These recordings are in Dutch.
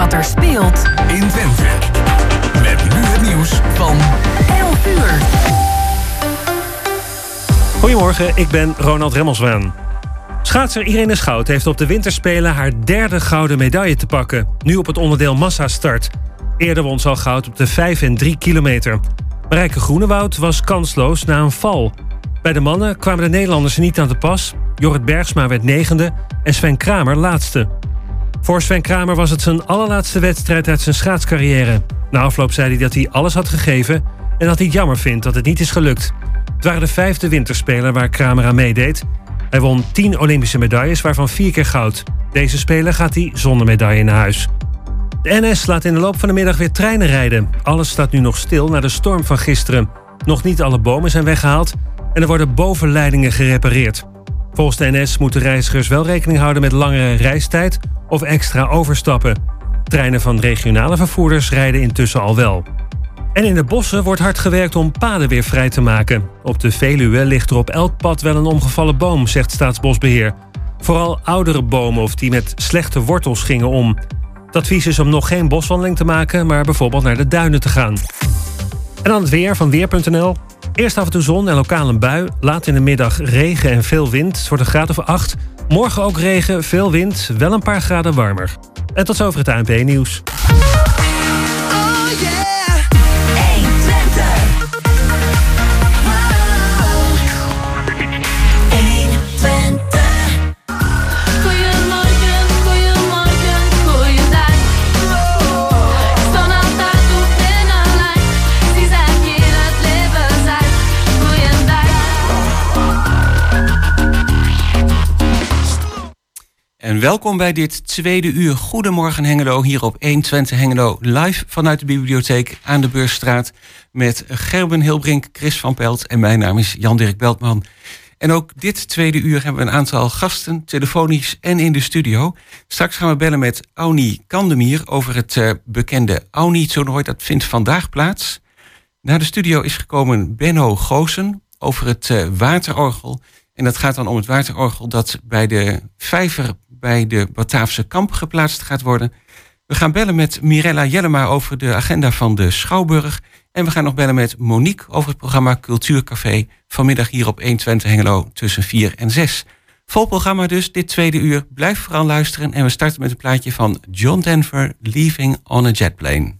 wat er speelt in Twente. Met nu het nieuws van 11 uur. Goedemorgen, ik ben Ronald Remmelswaan. Schaatser Irene Schout heeft op de winterspelen haar derde gouden medaille te pakken. Nu op het onderdeel massastart. Eerder won ze al goud op de 5 en 3 kilometer. Marijke Groenewoud was kansloos na een val. Bij de mannen kwamen de Nederlanders niet aan de pas. Jorrit Bergsma werd negende en Sven Kramer laatste. Voor Sven Kramer was het zijn allerlaatste wedstrijd uit zijn schaatscarrière. Na afloop zei hij dat hij alles had gegeven en dat hij jammer vindt dat het niet is gelukt. Het waren de vijfde winterspelen waar Kramer aan meedeed. Hij won tien Olympische medailles, waarvan vier keer goud. Deze spelen gaat hij zonder medaille naar huis. De NS laat in de loop van de middag weer treinen rijden. Alles staat nu nog stil na de storm van gisteren. Nog niet alle bomen zijn weggehaald en er worden bovenleidingen gerepareerd. Volgens de NS moeten reizigers wel rekening houden met langere reistijd of extra overstappen. Treinen van regionale vervoerders rijden intussen al wel. En in de bossen wordt hard gewerkt om paden weer vrij te maken. Op de Veluwe ligt er op elk pad wel een omgevallen boom, zegt Staatsbosbeheer. Vooral oudere bomen of die met slechte wortels gingen om. Het advies is om nog geen boswandeling te maken, maar bijvoorbeeld naar de duinen te gaan. En dan het weer van Weer.nl. Eerst af en toe zon en lokaal een bui. Laat in de middag regen en veel wind. Het wordt een graad of 8. Morgen ook regen, veel wind, wel een paar graden warmer. En tot zover het ANP-nieuws. En welkom bij dit tweede uur Goedemorgen Hengelo hier op 120 Hengelo live vanuit de bibliotheek aan de Beursstraat met Gerben Hilbrink, Chris van Pelt en mijn naam is Jan-Dirk Beltman. En ook dit tweede uur hebben we een aantal gasten, telefonisch en in de studio. Straks gaan we bellen met Auni Kandemier over het uh, bekende Auni-toernooi. Dat vindt vandaag plaats. Naar de studio is gekomen Benno Goosen over het uh, waterorgel. En dat gaat dan om het waterorgel dat bij de vijver bij de Bataafse kamp geplaatst gaat worden. We gaan bellen met Mirella Jellema over de agenda van de Schouwburg. En we gaan nog bellen met Monique over het programma Cultuurcafé. Vanmiddag hier op 120 Hengelo tussen 4 en 6. Vol programma dus, dit tweede uur. Blijf vooral luisteren en we starten met een plaatje van John Denver, Leaving on a Jet Plane.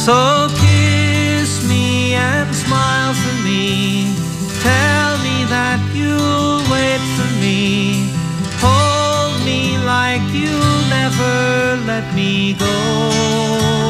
So kiss me and smile for me. Tell me that you'll wait for me. Hold me like you'll never let me go.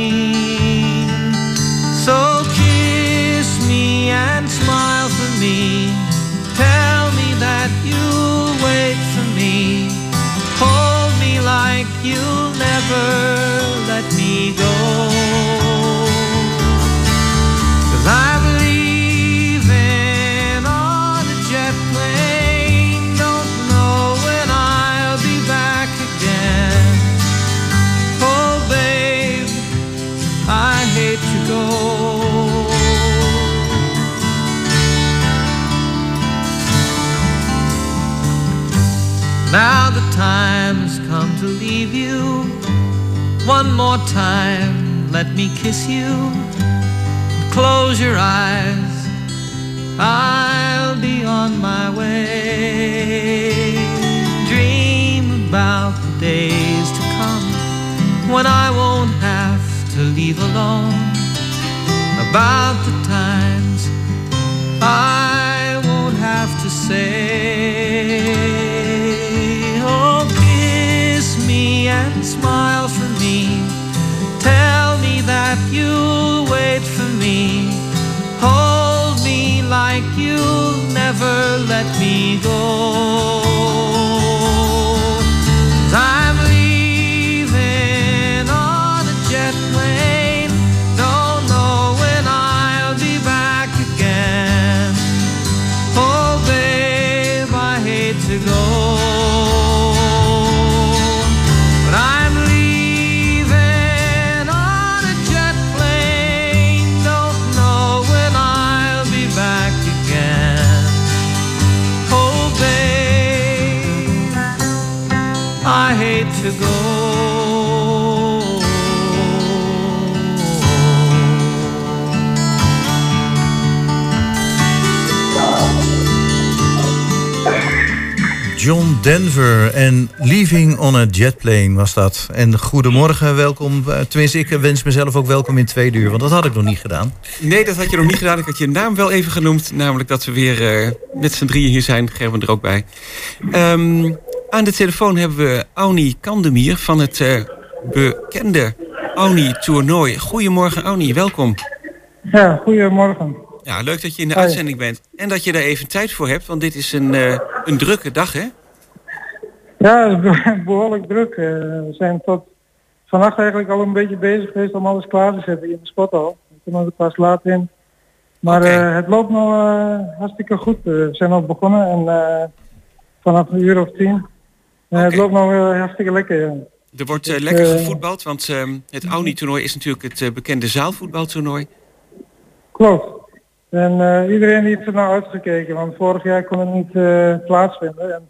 So kiss me and smile for me. Tell me that you'll wait for me. Hold me like you'll never let me go. Cause I'm to leave you. One more time, let me kiss you. Close your eyes, I'll be on my way. Dream about the days to come when I won't have to leave alone. About the times go. Denver en Leaving on a Jet Plane was dat. En goedemorgen, welkom. Eh, Tenminste, ik wens mezelf ook welkom in tweede uur, want dat had ik nog niet gedaan. Nee, dat had je nog niet gedaan. Ik had je naam wel even genoemd. Namelijk dat we weer eh, met z'n drieën hier zijn. Gerben er ook bij. Ehm, aan de telefoon hebben we Auni Kandemier van het eh, bekende Auni-toernooi. Goedemorgen Auni, welkom. Ja, goedemorgen. Ja, leuk dat je in de Hoi. uitzending bent. En dat je daar even tijd voor hebt, want dit is een, eh, een drukke dag, hè? Ja, het is be- behoorlijk druk. Eh, we zijn tot vannacht eigenlijk al een beetje bezig geweest om alles klaar te zetten in de sporthal. We kunnen er pas laat in. Maar eh, het loopt nou eh, hartstikke goed. We zijn al begonnen en vanaf een uur of tien. Het loopt eh, hartstikke lekker. Ja. Er wordt Ik, lekker gevoetbald, want ehm, het Auni-toernooi is natuurlijk het bekende zaalvoetbaltoernooi. Klopt. En iedereen heeft er nou uitgekeken, want vorig jaar kon het niet plaatsvinden. En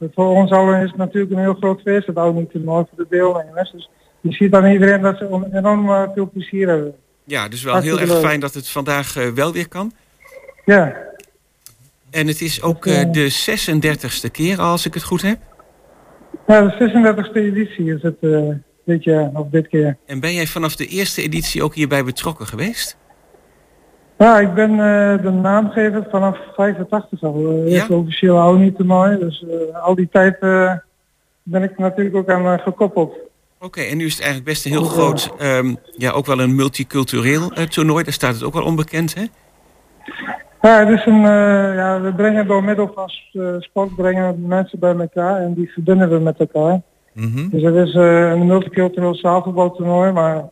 voor ons allen is het natuurlijk een heel groot feest, het oude niet toernooi voor de deelnemers. Dus je ziet aan iedereen dat ze enorm eh, veel plezier hebben. Ja, dus wel heel erg leuk. fijn dat het vandaag eh, wel weer kan. Ja, En het is ook eh, de 36e keer, als ik het goed heb. ja de 36e editie is het dit jaar, of dit keer. En ben jij vanaf de eerste editie ook hierbij betrokken geweest? Ja, ik ben eh, de naamgever vanaf 85 al. Uh, Ja? Het officieel oude toernooi. Dus eh, al die tijd ben ik natuurlijk ook aan gekoppeld. Oké, en nu is het eigenlijk best een heel groot, ehm, ja, ook wel een multicultureel toernooi. Daar staat het ook wel onbekend, hè? Ja, het is een, ja, we brengen door middel van sport brengen mensen bij elkaar en die verbinden we met elkaar. Mhm. Dus het is een multicultureel zaalvoetbaltoernooi, maar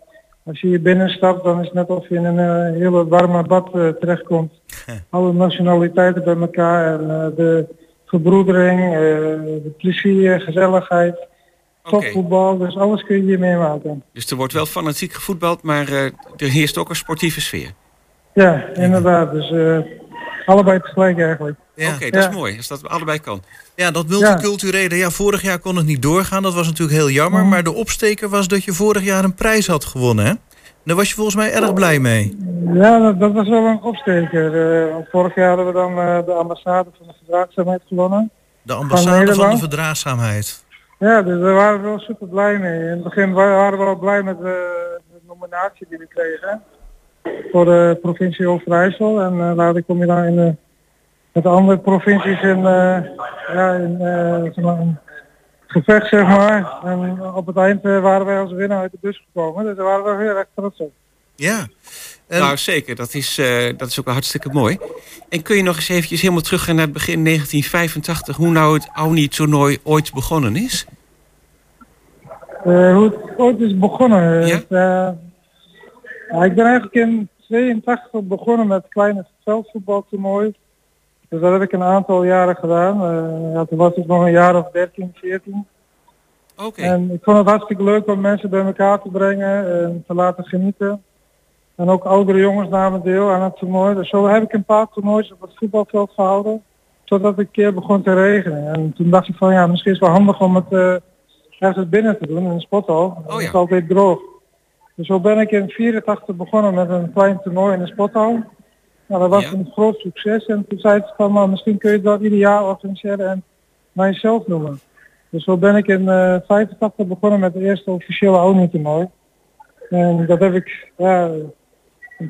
als je hier binnen stapt dan is het net of je in een eh, hele warme bad eh, terechtkomt. Alle nationaliteiten bij elkaar en eh, de verbroedering, eh, de plezier, gezelligheid, topvoetbal, dus alles kun je hier meemaken. dus er wordt wel fanatiek gevoetbald, maar er heerst ook een sportieve sfeer. Ja, inderdaad. Dus allebei tegelijk eigenlijk. Ja. Oké, dat Ja. is mooi, als dat allebei kan. ja, dat multiculturele. Ja, vorig jaar kon het niet doorgaan. Dat was natuurlijk heel jammer. Mhm. Maar de opsteker was dat je vorig jaar een prijs had gewonnen, hè? Daar was je volgens mij erg blij mee. Ja, dat, dat was wel een opsteker. eh, want vorig jaar hadden we dan eh, de ambassade van de verdraagzaamheid gewonnen. De ambassade van de verdraagzaamheid. Ja, dus daar waren we wel super blij mee. In het begin wa- waren we wel blij met de, de nominatie die we kregen. Voor de provincie Overijssel. En eh, later kom je dan in de, met de andere provincies in, eh, ja, in eh, zeg maar een gevecht, zeg maar. En op het eind eh, waren wij als winnaar uit de bus gekomen. Dus daar waren we heel erg trots op. Ja. Nou, zeker. Dat is, eh, dat is ook wel hartstikke mooi. En kun je nog eens eventjes helemaal teruggaan naar het begin 1985... hoe nou het Auni-toernooi ooit begonnen is? Eh, hoe het ooit is begonnen. Ja? Het, eh, ja, ik ben eigenlijk in 82 begonnen met kleine veldvoetbaltoernooi. Dus dat heb ik een aantal jaren gedaan. Eh, ja, toen was ik nog een jaar of 13, 14. Oké, En ik vond het hartstikke leuk om mensen bij elkaar te brengen en te laten genieten. En ook oudere jongens namen deel aan het toernooi. Dus zo heb ik een paar toernoois op het voetbalveld gehouden. Totdat het een keer begon te regenen. En toen dacht ik van ja, misschien is het wel handig om het eh, ergens binnen te doen in een sporthal. Dat ja. is altijd droog. Dus zo ben ik in 84 begonnen met een klein toernooi in de sporthal. Nou, dat was Ja. een groot succes. En toen zei ze van, nou, misschien kun je dat ieder jaar organiseren en naar jezelf noemen. Dus zo ben ik in eh 85 begonnen met het eerste officiële Oni toernooi. En dat heb ik ja,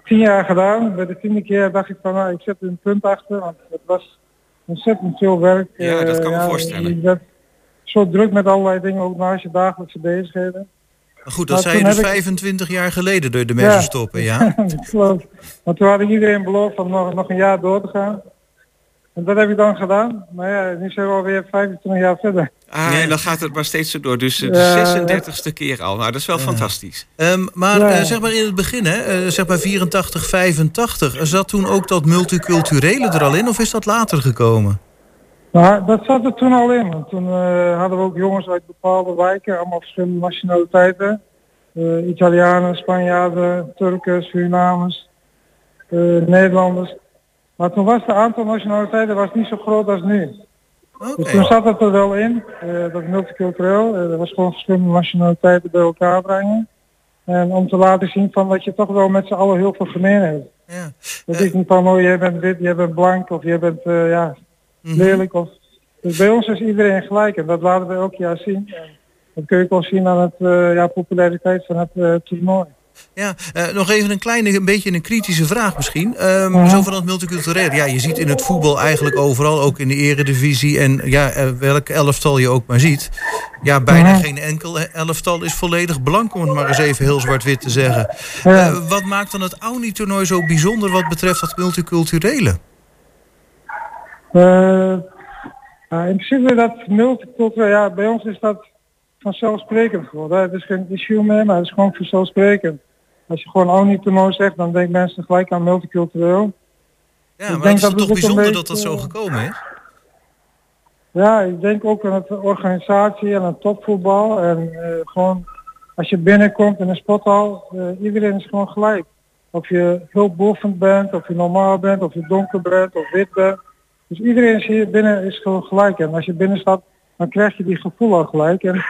tien jaar gedaan. Bij de tiende keer dacht ik van, nou, ik zet er een punt achter. Want het was ontzettend veel werk. Ja, dat Eh, kan me voorstellen. Je bent zo druk met allerlei dingen, ook naast je dagelijkse bezigheden. Maar goed, dat Maar zei je dus heb ik- 25 jaar geleden door de mensen Ja. stoppen, ja? Klopt. Want toen had ik iedereen beloofd om nog, nog een jaar door te gaan. En dat heb ik dan gedaan. Maar ja, nu zijn we alweer 25 jaar verder. Ah, Ja. en dan gaat het maar steeds zo door. Dus de Ja. 36e keer al. Nou, dat is wel fantastisch. Ehm, maar Ja. eh, zeg maar in het begin, hè, eh, zeg maar 84, 85, zat toen ook dat multiculturele er al in of is dat later gekomen? Maar dat zat er toen al in. Want toen eh, hadden we ook jongens uit bepaalde wijken, allemaal verschillende nationaliteiten. Eh, Italianen, Spanjaarden, Turken, Surinamers, eh, Nederlanders. Maar toen was het aantal nationaliteiten was niet zo groot als nu. Oké. Dus toen zat het er wel in, dat multicultureel. Er was gewoon verschillende nationaliteiten bij elkaar brengen. En om te laten zien van dat je toch wel met z'n allen heel veel gemeen hebt. Ja. Dat is niet van, oh jij bent wit, jij bent blank of jij bent ja, mhm. lelijk. Of... Dus bij ons is iedereen gelijk en dat laten we elk jaar zien. En dat kun je ook wel zien aan het eh, ja, populariteit van het eh, toernooi. Ja, eh, nog even een kleine, een beetje een kritische vraag misschien. Mhm. Zo van dat multiculturele. Ja, je ziet in het voetbal eigenlijk overal, ook in de eredivisie en ja, welk elftal je ook maar ziet. Ja, bijna Mhm. geen enkel elftal is volledig blank, om het maar eens even heel zwart-wit te zeggen. Wat maakt dan het Auni-toernooi zo bijzonder wat betreft dat multiculturele? Eh, ja, in principe dat multicultureel, ja, bij ons is dat vanzelfsprekend geworden. Het is geen issue meer, maar het is gewoon vanzelfsprekend. Als je gewoon toernooi zegt, dan denken mensen gelijk aan multicultureel. Ja, Ik maar denk het is dat toch bijzonder dat dat zo eh, gekomen is? Ja, ik denk ook aan het organisatie en het topvoetbal. En eh, gewoon als je binnenkomt in een sporthal, eh, iedereen is gewoon gelijk. Of je hulpbehoevend bent, of je normaal bent, of je donker bent, of wit bent. Dus iedereen is hier binnen is gewoon gelijk. En als je binnen staat, dan krijg je die gevoel al gelijk. En,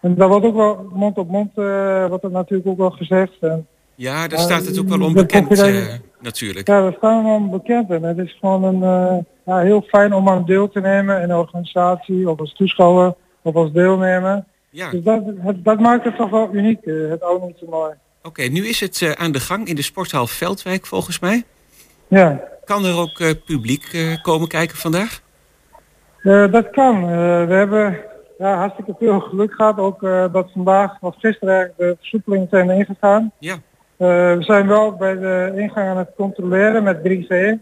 en dat wordt ook wel mond op mond, eh wordt er natuurlijk ook wel gezegd. En, Ja, daar staat het ook wel de onbekend eh, natuurlijk. ja, dat staan we allemaal bekend. En het is gewoon een, eh, ja, heel fijn om aan deel te nemen in een organisatie, of als toeschouwer, of als deelnemer. Ja, Dus dat, het, dat maakt het toch wel uniek, eh, het oude toernooi. oké. Nu is het eh, aan de gang in de sporthal Veldwijk volgens mij. Ja, Kan er ook eh, publiek eh, komen kijken vandaag? eh, dat kan. We hebben ja, hartstikke veel geluk gehad. Ook dat vandaag of gisteren de versoepelingen zijn ingegaan. Ja. We zijn wel bij de ingang aan het controleren met 3G.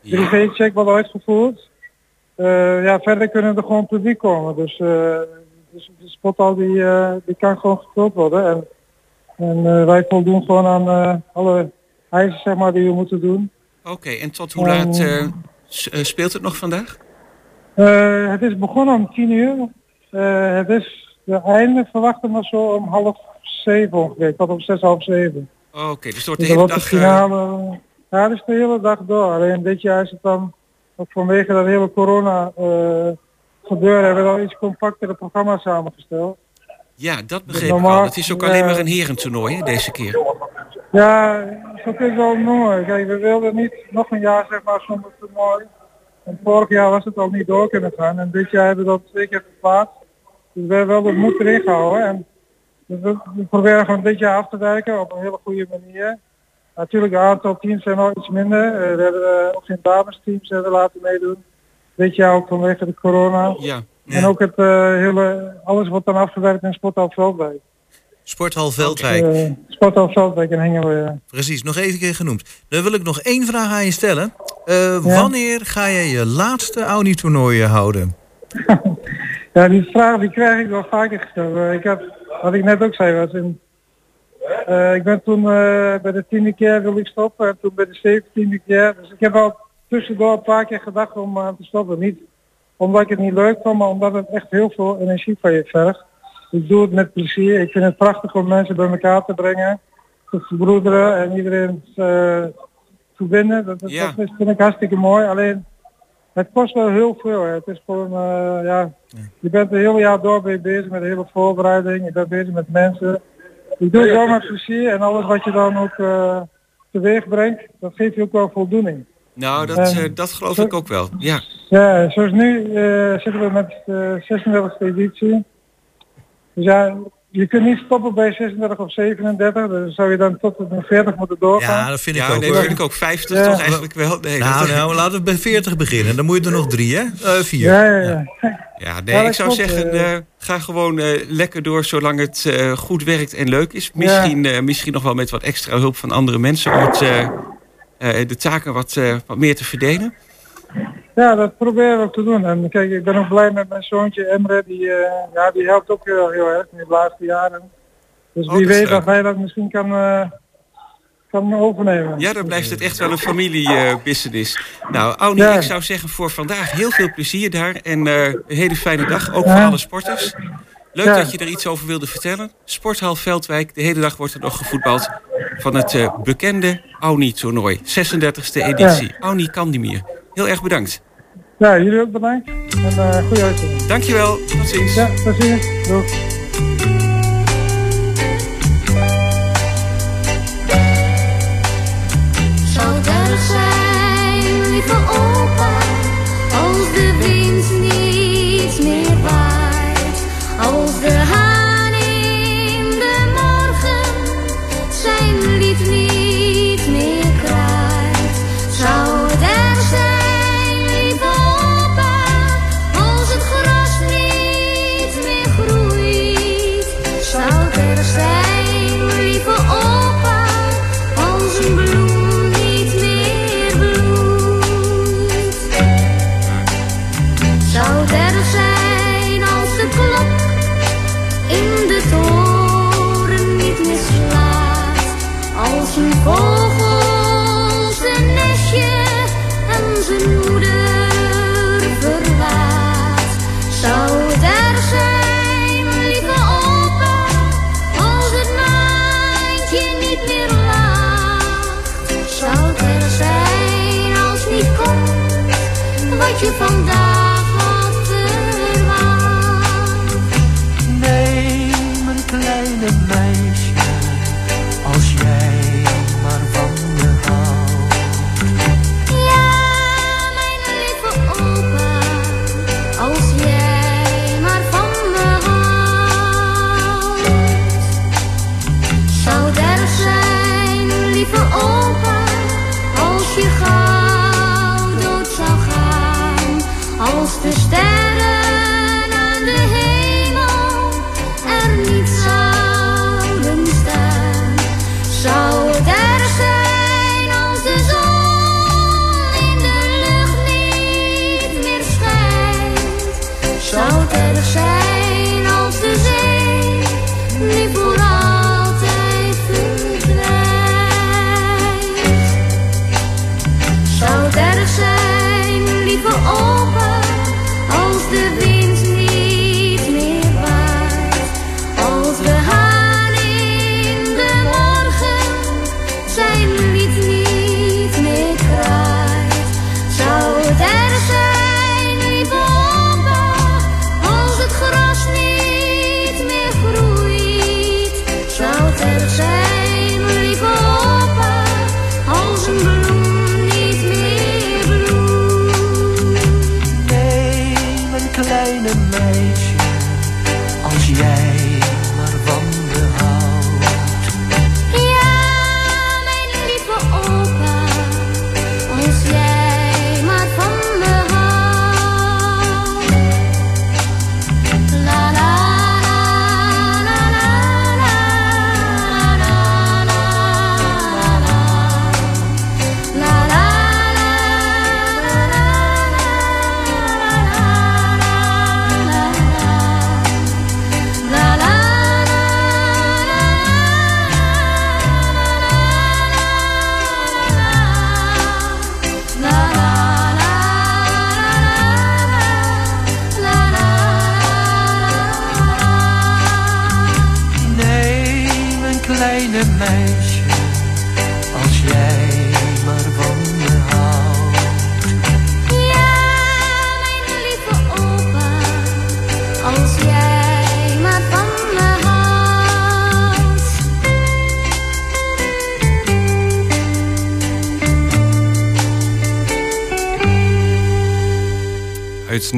Ja. 3G-check wordt uitgevoerd. Ja, verder kunnen er gewoon publiek komen. Dus, eh, dus de spothal die, eh, die kan gewoon gevuld worden. En, en wij voldoen gewoon aan alle eisen zeg maar, die we moeten doen. Oké, en tot hoe laat eh, s- eh, speelt het nog vandaag? Eh, het is begonnen om 10 uur. Eh, het is de einde verwachten maar zo om half zeven ongeveer. Tot om zes, half zeven. Oké, dus het wordt Dus de hele dag... eh, finale. ja, dus de hele dag door. Alleen dit jaar is het dan ook vanwege dat hele corona eh, gebeuren hebben we al iets compactere programma samengesteld. ja, dat begreep ik normaal- al. Het is ook alleen eh, maar een herentoernooi hè, deze keer. Ja, zo kun je het wel noemen. Kijk, we wilden niet nog een jaar zeg maar zonder toernooi. En vorig jaar was het al niet door kunnen gaan. En dit jaar hebben we dat twee keer verplaatst. Dus we hebben wel de moed erin gehouden. En we, we proberen gewoon dit jaar af te werken op een hele goede manier. Natuurlijk, het aantal teams zijn nog iets minder. Eh, we hebben eh, ook geen damesteams hebben we laten meedoen. Dit jaar ook vanwege de corona. Ja, En ook het eh, hele, alles wordt dan afgewerkt in Sporthal Veldwijk. Sporthal Veldwijk. Eh Sporthal Veldwijk in Hengelo, ja. Precies, nog even keer genoemd. Dan wil ik nog één vraag aan je stellen. Eh, Wanneer ga jij je laatste Audi-toernooi houden? Ja, die vraag die krijg ik wel vaker gesteld. Eh, Ik heb, wat ik net ook zei, was in, eh, ik ben toen eh, bij de tiende keer wil ik stoppen en toen bij de zeventiende keer. Dus ik heb al tussendoor een paar keer gedacht om aan te stoppen. Niet omdat ik het niet leuk vond, maar omdat het echt heel veel energie van je vergt. Ik doe het met plezier. Ik vind het prachtig om mensen bij elkaar te brengen, te verbroederen en iedereen eh, te verbinden. Dat, dat, Ja. dat is, vind ik hartstikke mooi. Alleen het kost wel heel veel. Hè. Het is gewoon, eh, ja, Je bent het hele jaar door ben je bezig met de hele voorbereiding. Je bent bezig met mensen. Je doet het wel met plezier en alles wat je dan ook eh, teweeg brengt, dat geeft je ook wel voldoening. Nou, dat, En- dat geloof ik ook wel. Ja. Ja, zoals nu zitten we met de 36e editie. Dus ja, je kunt niet stoppen bij 36 of 37, dus zou je dan tot de 40 moeten doorgaan. Ja, dat vind ik Ja, ook. nee, hoor. vind ik ook 50 Ja. toch eigenlijk wel. Nee, Nou, dat- nou, laten we bij 40 beginnen. Dan moet je er nog drie, hè? Eh, vier. Ja, ja, ja. Ja, nee, Ja, ik dat zou klopt, zeggen, eh. eh, ga gewoon eh, lekker door zolang het eh, goed werkt en leuk is. Misschien, eh, misschien nog wel met wat extra hulp van andere mensen om het, eh, eh, de taken wat, eh, wat meer te verdelen. Ja, dat proberen we ook te doen. En kijk, ik ben ook blij met mijn zoontje Emre, die, eh, ja, die helpt ook heel, heel erg in de laatste jaren. Dus Oh, wie weet leuk. dat hij dat misschien kan, eh, kan overnemen. Ja, dan blijft het echt wel een familie-business. nou, Auni, Ja. ik zou zeggen voor vandaag heel veel plezier daar. En eh, een hele fijne dag, ook voor alle sporters. Leuk Ja. dat je er iets over wilde vertellen. Sporthal Veldwijk, de hele dag wordt er nog gevoetbald. Van het eh, bekende Auni-toernooi, 36e editie. Auni Kandimir. Heel erg bedankt. Ja, jullie ook bedankt. En eh goede uitzending. Dankjewel, tot ziens. Ja, plezier. Doeg.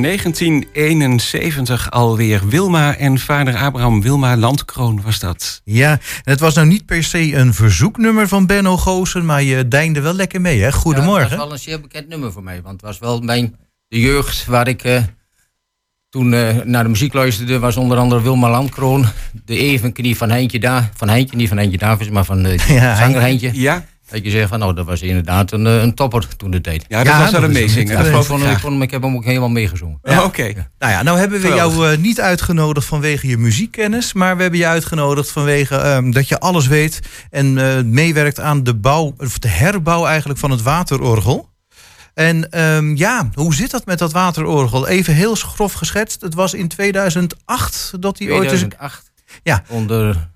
1971 alweer. Wilma en vader Abraham Wilma Landkroon was dat. Ja, het was nou niet per se een verzoeknummer van Benno Goosen, maar je deinde wel lekker mee, hè? Ja, Goedemorgen. dat was wel een zeer bekend nummer voor mij. Want het was wel mijn de jeugd waar ik eh, toen eh, naar de muziek luisterde. Was onder andere Wilma Landkroon. De evenknie van Heintje daar. Van Heintje, niet van Heintje Davids, maar van de Ja, zanger Heintje. Ja, Dat je zegt van, nou, dat was inderdaad een, eh, een topper toen de tijd. ja dat Ja, was wel dat een meezinger. Dat ik, ik ik, graag. vond hem, ik heb hem ook helemaal meegezongen. Ja, Oké. Nou ja, nou hebben we jou eh, niet uitgenodigd vanwege je muziekkennis, maar we hebben je uitgenodigd vanwege ehm, dat je alles weet en eh, meewerkt aan de bouw, of de herbouw eigenlijk van het waterorgel. En ehm, ja, hoe zit dat met dat waterorgel? Even heel grof geschetst. Het was in 2008 dat hij ooit is. 2008. Ja. Onder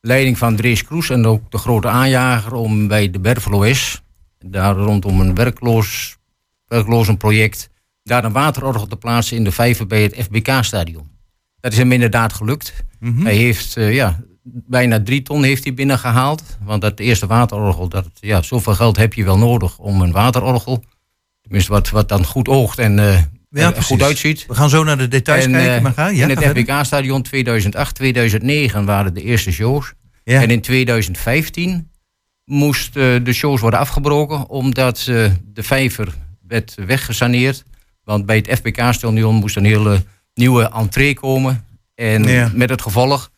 leiding van Drees Kroes en ook de grote aanjager om bij de Berveloes, daar rondom een werkloos, werklozenproject, daar een waterorgel te plaatsen in de vijver bij het FBK-stadion. Dat is hem inderdaad gelukt. Mhm. Hij heeft eh, ja, bijna drie ton heeft hij binnengehaald. Want dat eerste waterorgel, dat, ja, zoveel geld heb je wel nodig om een waterorgel. Tenminste, wat, wat dan goed oogt en eh, er precies. goed uitziet. We gaan zo naar de details En, kijken, eh, maar ga. Ja, in het. FBK-stadion 2008, 2009 waren de eerste shows. Ja. En in 2015 moesten de shows worden afgebroken omdat eh, de vijver werd weggesaneerd. Want bij het FBK-stadion moest een hele nieuwe entree komen. En Ja. met het gevolg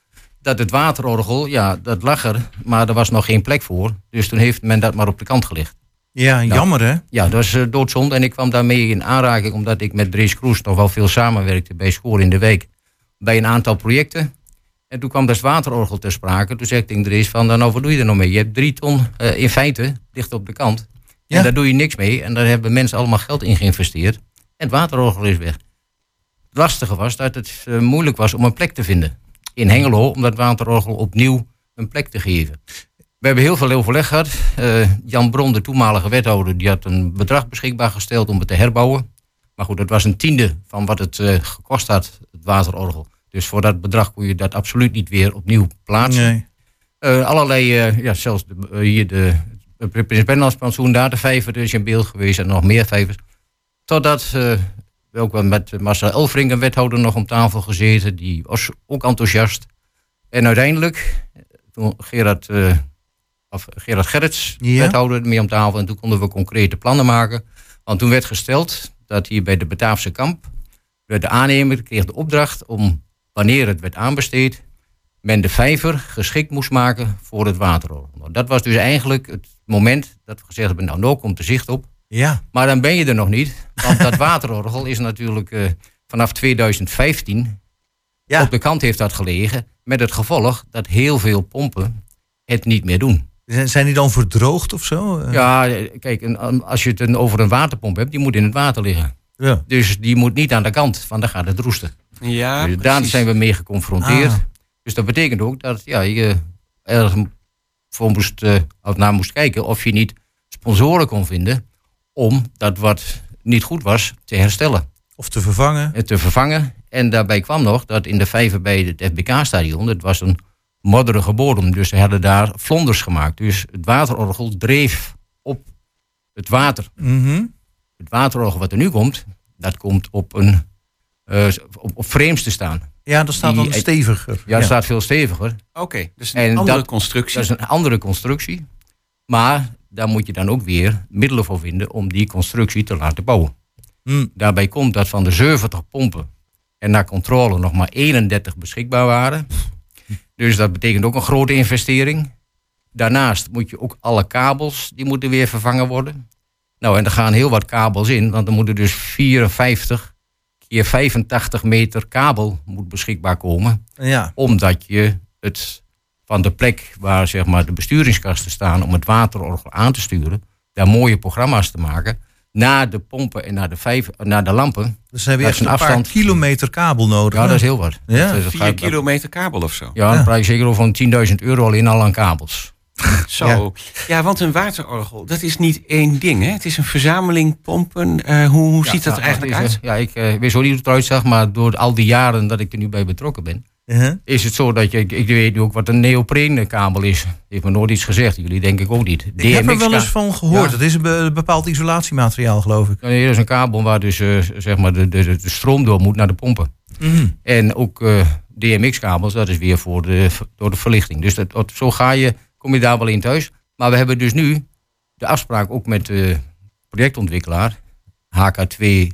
dat het waterorgel, ja, dat lag er, maar er was nog geen plek voor. Dus toen heeft men dat maar op de kant gelegd. Ja, jammer hè? Ja, dat was eh, doodzonde. En ik kwam daarmee in aanraking omdat ik met Dries Kroes nog wel veel samenwerkte bij Schoor in de Week. Bij een aantal projecten. En toen kwam dat waterorgel ter sprake. Toen zei ik tegen Dries van, nou wat doe je er nou mee? Je hebt drie ton eh, in feite, ligt op de kant. Ja. En daar doe je niks mee. En daar hebben mensen allemaal geld in geïnvesteerd. En het waterorgel is weg. Het lastige was dat het eh, moeilijk was om een plek te vinden. In Hengelo, om dat waterorgel opnieuw een plek te geven. We hebben heel veel overleg gehad. Eh, Jan Bron, de toenmalige wethouder, die had een bedrag beschikbaar gesteld om het te herbouwen. Maar goed, dat was een tiende van wat het eh, gekost had, het waterorgel. Dus voor dat bedrag kon je dat absoluut niet weer opnieuw plaatsen. Nee. Eh, allerlei, ja, zelfs de, hier de, de Prins plantsoen, daar de vijver is in beeld geweest en nog meer vijvers. Totdat we ook wel met Marcel Elfring, een wethouder, nog om tafel gezeten. Die was ook enthousiast. En uiteindelijk, toen Gerard, of Gerard Gerrits, Ja. wethouder, mee om tafel. En toen konden we concrete plannen maken. Want toen werd gesteld dat hier bij de Bataafse kamp, de aannemer kreeg de opdracht om, wanneer het werd aanbesteed, men de vijver geschikt moest maken voor het waterorgel. Nou, dat was dus eigenlijk het moment dat we gezegd hebben, nou, nou komt de zicht op. Ja, Maar dan ben je er nog niet. Want dat waterorgel is natuurlijk eh, vanaf 2015 Ja. op de kant heeft dat gelegen. Met het gevolg dat heel veel pompen het niet meer doen. Zijn die dan verdroogd of zo? Eh, Ja, eh, kijk, als je het een- over een waterpomp hebt, die moet in het water liggen. ja. Dus die moet niet aan de kant, want dan gaat het roesten. Ja, Dus daar precies. zijn we mee geconfronteerd. Ah. Dus dat betekent ook dat ja, je ergens voor moest, eh, of naar moest kijken of je niet sponsoren kon vinden om dat wat niet goed was te herstellen Of te vervangen. en te vervangen. En daarbij kwam nog dat in de vijver bij het FBK-stadion, het was een modderige bodem, dus ze hadden daar vlonders gemaakt. Dus het waterorgel dreef op het water. Mhm. Het waterorgel wat er nu komt, dat komt op, een, eh, op, op frames te staan. Ja, dat staat Die- dan steviger. Ja, het staat veel steviger. Oké, dus een En andere dat- constructie. Dat is een andere constructie. Maar daar moet je dan ook weer middelen voor vinden om die constructie te laten bouwen. Hm. Daarbij komt dat van de 70 pompen en naar controle nog maar 31 beschikbaar waren. Dus dat betekent ook een grote investering. Daarnaast moet je ook alle kabels, die moeten weer vervangen worden. Nou, en er gaan heel wat kabels in, want er moeten dus 54 keer 85 meter kabel moet beschikbaar komen Ja. omdat je het van de plek waar zeg maar, de besturingskasten staan om het waterorgel aan te sturen, daar mooie programma's te maken, naar de pompen en naar de, vijf, naar de lampen. Dus hebben echt is een paar kilometer kabel nodig. Ja, hè? dat is heel wat. Ja. Vier gaat- kilometer kabel of zo. Ja, dan praat je zeker over een 10.000 euro alleen al aan kabels. Zo. Ja. want een waterorgel, dat is niet één ding. Hè? Het is een verzameling pompen. Eh, hoe hoe ziet dat Ja, eigenlijk is, uit? Ja, ik eh, weet zo niet hoe het eruit zag, maar door al die jaren dat ik er nu bij betrokken ben, Uh-huh. is het zo dat je, ik, ik weet ook wat een neopreenkabel is. Heeft me nooit iets gezegd, jullie denk ik ook niet. Ik heb er wel eens van gehoord. Ja. Het is een be- bepaald isolatiemateriaal, geloof ik. Nee, dat is een kabel waar dus eh, zeg maar de, de, de stroom door moet naar de pompen. Mhm. En ook eh, DMX-kabels, dat is weer voor de, door de verlichting. Dus dat, dat- zo ga je, kom je daar wel in thuis. Maar we hebben dus nu de afspraak ook met de projectontwikkelaar, HK2,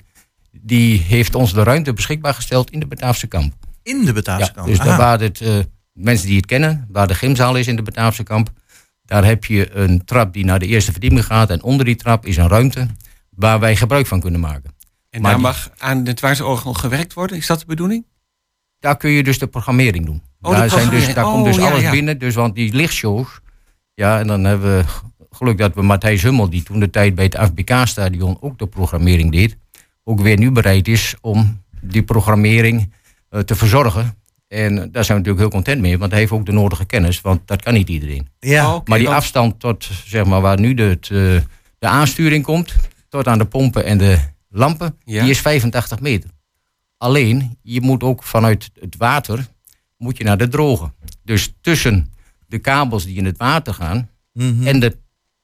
die heeft ons de ruimte beschikbaar gesteld in de Bataafse kamp. In de Bataafse Ja, kant. dus daar waar het, eh, mensen die het kennen, waar de gymzaal is in de Bataafse kamp, daar heb je een trap die naar de eerste verdieping gaat. En onder die trap is een ruimte waar wij gebruik van kunnen maken. En Maar daar die- mag aan het waterorgel gewerkt worden. Is dat de bedoeling? Daar kun je dus de programmering doen. Oh, daar, zijn dus, daar komt Oh, dus ja, alles ja. binnen. Dus want die lichtshows. Ja, en dan hebben we geluk dat we Matthijs Hummel, die toen de tijd bij het FBK-stadion ook de programmering deed, ook weer nu bereid is om die programmering te verzorgen. En daar zijn we natuurlijk heel content mee, want hij heeft ook de nodige kennis, want dat kan niet iedereen. Ja, Oh, oké, maar die afstand tot, zeg maar, waar nu de, eh, de aansturing komt, tot aan de pompen en de lampen, Ja. die is 85 meter. Alleen, je moet ook vanuit het water, moet je naar de droge. Dus tussen de kabels die in het water gaan Mhm. en de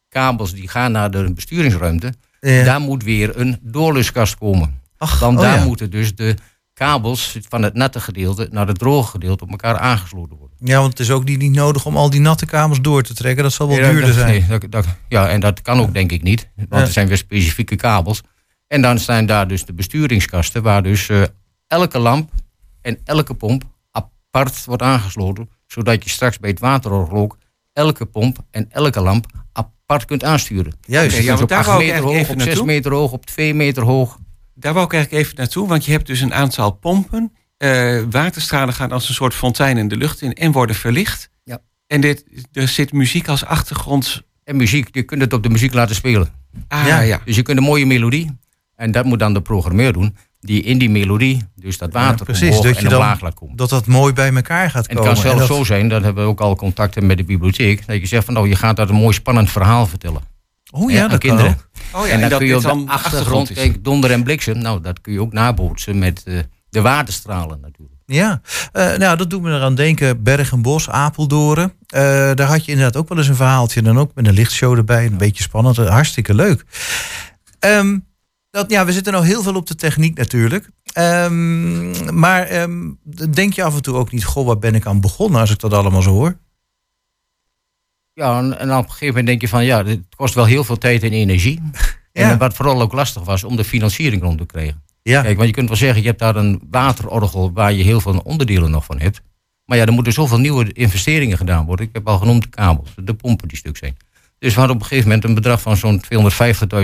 kabels die gaan naar de besturingsruimte, Ja. daar moet weer een doorluskast komen. Ach, Want oh daar ja. moeten dus de kabels van het natte gedeelte naar het droge gedeelte op elkaar aangesloten worden. Ja, want het is ook niet, niet nodig om al die natte kamers door te trekken. Dat zal wel Ja, duurder dat- zijn. nee, dat- dat- ja, en dat kan ook denk ik niet. Want Ja. er zijn weer specifieke kabels. En dan zijn daar dus de besturingskasten waar dus eh, elke lamp en elke pomp apart wordt aangesloten. Zodat je straks bij het waterorgel ook elke pomp en elke lamp apart kunt aansturen. Juist. Ja, dus want op daar 8 wou ik meter hoog, even op 6 naartoe. meter hoog, op 2 meter hoog. Daar wou ik eigenlijk even naartoe, want je hebt dus een aantal pompen. Eh, waterstralen gaan als een soort fontein in de lucht in en worden verlicht. Ja. En dit, er zit muziek als achtergrond. En muziek, je kunt het op de muziek laten spelen. Ah Ja. ja. Dus je kunt een mooie melodie. En dat moet dan de programmeur doen. Die in die melodie, dus dat water precies, omhoog dat je en dan- laat komen. Dat dat mooi bij elkaar gaat En het komen. kan zelfs dat- zo zijn, dat hebben we ook al contacten met de bibliotheek. Dat je zegt van nou, je gaat daar een mooi spannend verhaal vertellen. Oh ja, dat kinderen. Oh ja, en dan dat kun je op de dan achtergrond, kijk, donder en bliksem. Nou, dat kun je ook nabootsen met eh, de waterstralen natuurlijk. Ja, Eh, nou dat doet me eraan denken. Bergenbos, Apeldoorn. Eh, daar had je inderdaad ook wel eens een verhaaltje. Dan ook met een lichtshow erbij. Een beetje spannend. Hartstikke leuk. Ehm, dat, ja, we zitten nou heel veel op de techniek natuurlijk. Ehm, maar ehm, denk je af en toe ook niet... Goh, waar ben ik aan begonnen als ik dat allemaal zo hoor? Ja, en, en op een gegeven moment denk je van ja, het kost wel heel veel tijd en energie. Ja. En wat vooral ook lastig was om de financiering rond te krijgen. Ja, Kijk, want je kunt wel zeggen, je hebt daar een waterorgel waar je heel veel onderdelen nog van hebt. Maar ja, er moeten zoveel nieuwe investeringen gedaan worden. Ik heb al genoemd de kabels, de pompen die stuk zijn. Dus we hadden op een gegeven moment een bedrag van zo'n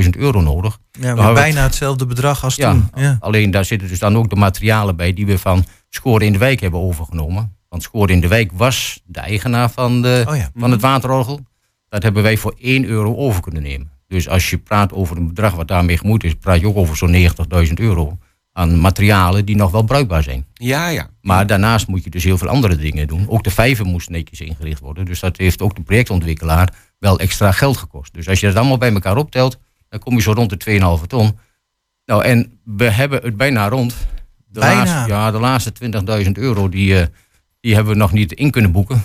250.000 euro nodig. ja maar bijna hetzelfde bedrag als Ja, toen. Ja. alleen daar zitten dus dan ook de materialen bij die we van Scoren in de Wijk hebben overgenomen. Want Scoren in de Wijk was de eigenaar van, de, Oh ja. van het waterorgel. Dat hebben wij voor 1 euro over kunnen nemen. Dus als je praat over een bedrag wat daarmee gemoeid is, praat je ook over zo'n 90.000 euro aan materialen die nog wel bruikbaar zijn. Ja, ja. Maar daarnaast moet je dus heel veel andere dingen doen. Ook de vijver moest netjes ingericht worden. Dus dat heeft ook de projectontwikkelaar wel extra geld gekost. Dus als je dat allemaal bij elkaar optelt, dan kom je zo rond de 2,5 ton. Nou, en we hebben het bijna rond. De Bijna. Laatste, ja, de laatste 20.000 euro, die, eh, die hebben we nog niet in kunnen boeken.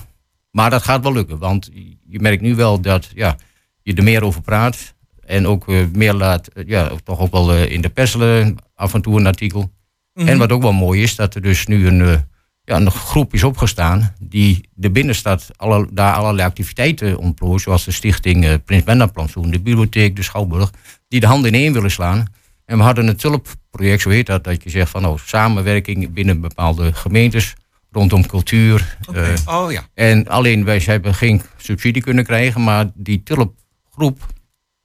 Maar dat gaat wel lukken, want je merkt nu wel dat ja, je er meer over praat. En ook eh, meer laat, eh, ja, toch ook wel eh, in de pers eh, af en toe een artikel. Mhm. En wat ook wel mooi is, dat er dus nu een, ja, een groep is opgestaan die de binnenstad alle, daar allerlei activiteiten ontplooit, zoals de stichting eh, Prins Bernhard Plantsoen, de bibliotheek, de Schouwburg, die de handen in één willen slaan. En we hadden een tulpproject, zo heet dat, dat je zegt van nou, samenwerking binnen bepaalde gemeentes rondom cultuur. eh, Oh ja. en alleen wij hebben geen subsidie kunnen krijgen, maar die tulpgroep,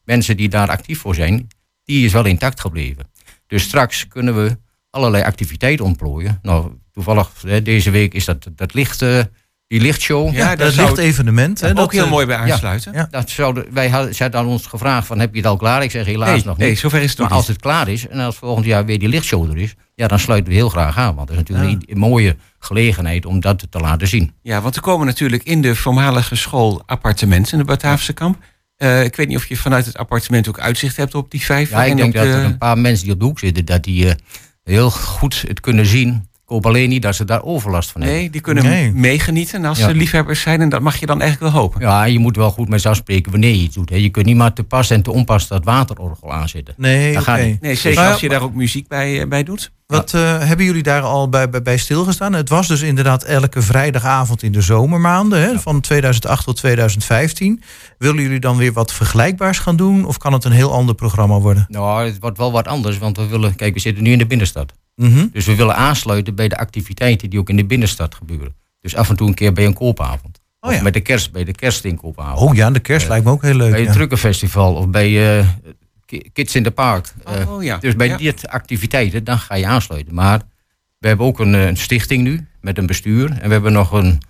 mensen die daar actief voor zijn, die is wel intact gebleven. Dus straks kunnen we allerlei activiteiten ontplooien. Nou, toevallig hè, deze week is dat, dat licht, die lichtshow. Ja, dat zou ligt evenement. Hè, ook dat, heel eh, mooi bij aansluiten. ja. Dat zouden, wij hadden, ze hadden aan ons gevraagd van heb je het al klaar? Ik zeg helaas nee, nog niet. nee, zover is het nog maar als niet. het klaar is en als volgend jaar weer die lichtshow er is, ja, dan sluiten we heel graag aan. Want dat is natuurlijk Ja. een, een mooie gelegenheid om dat te laten zien. Ja, want er komen natuurlijk in de voormalige school appartementen in de Bataafse kamp. Eh, ik weet niet of je vanuit het appartement ook uitzicht hebt op die vijver. Ja, ik en denk dat de- er een paar mensen die op de hoek zitten, dat die eh, heel goed het kunnen zien hoop alleen niet dat ze daar overlast van hebben. Nee, die kunnen Nee. meegenieten als Ja. ze liefhebbers zijn. En dat mag je dan eigenlijk wel hopen. Ja, je moet wel goed met ze afspreken wanneer je iets doet. Hè. Je kunt niet maar te pas en te onpas dat waterorgel aanzetten. Nee. Nee, zeker Maar- als je daar ook muziek bij, eh, bij doet. Wat eh, hebben jullie daar al bij, bij, bij stilgestaan? Het was dus inderdaad elke vrijdagavond in de zomermaanden, hè, van 2008 tot 2015. Willen jullie dan weer wat vergelijkbaars gaan doen? Of kan het een heel ander programma worden? Nou, het wordt wel wat anders, want we willen... Kijk, we zitten nu in de binnenstad. Mhm. Dus we willen aansluiten bij de activiteiten die ook in de binnenstad gebeuren. Dus af en toe een keer bij een koopavond. Oh of ja. met de kerst, bij de kerstinkoopavond. Oh ja, de kerst lijkt me ook heel leuk. bij het ja. Trukkenfestival of bij eh, Ki- Kids in the Park. Eh, oh ja. Dus bij dit activiteiten, dan ga je aansluiten. Maar we hebben ook een, eh, een stichting nu, met een bestuur. En we hebben nog een,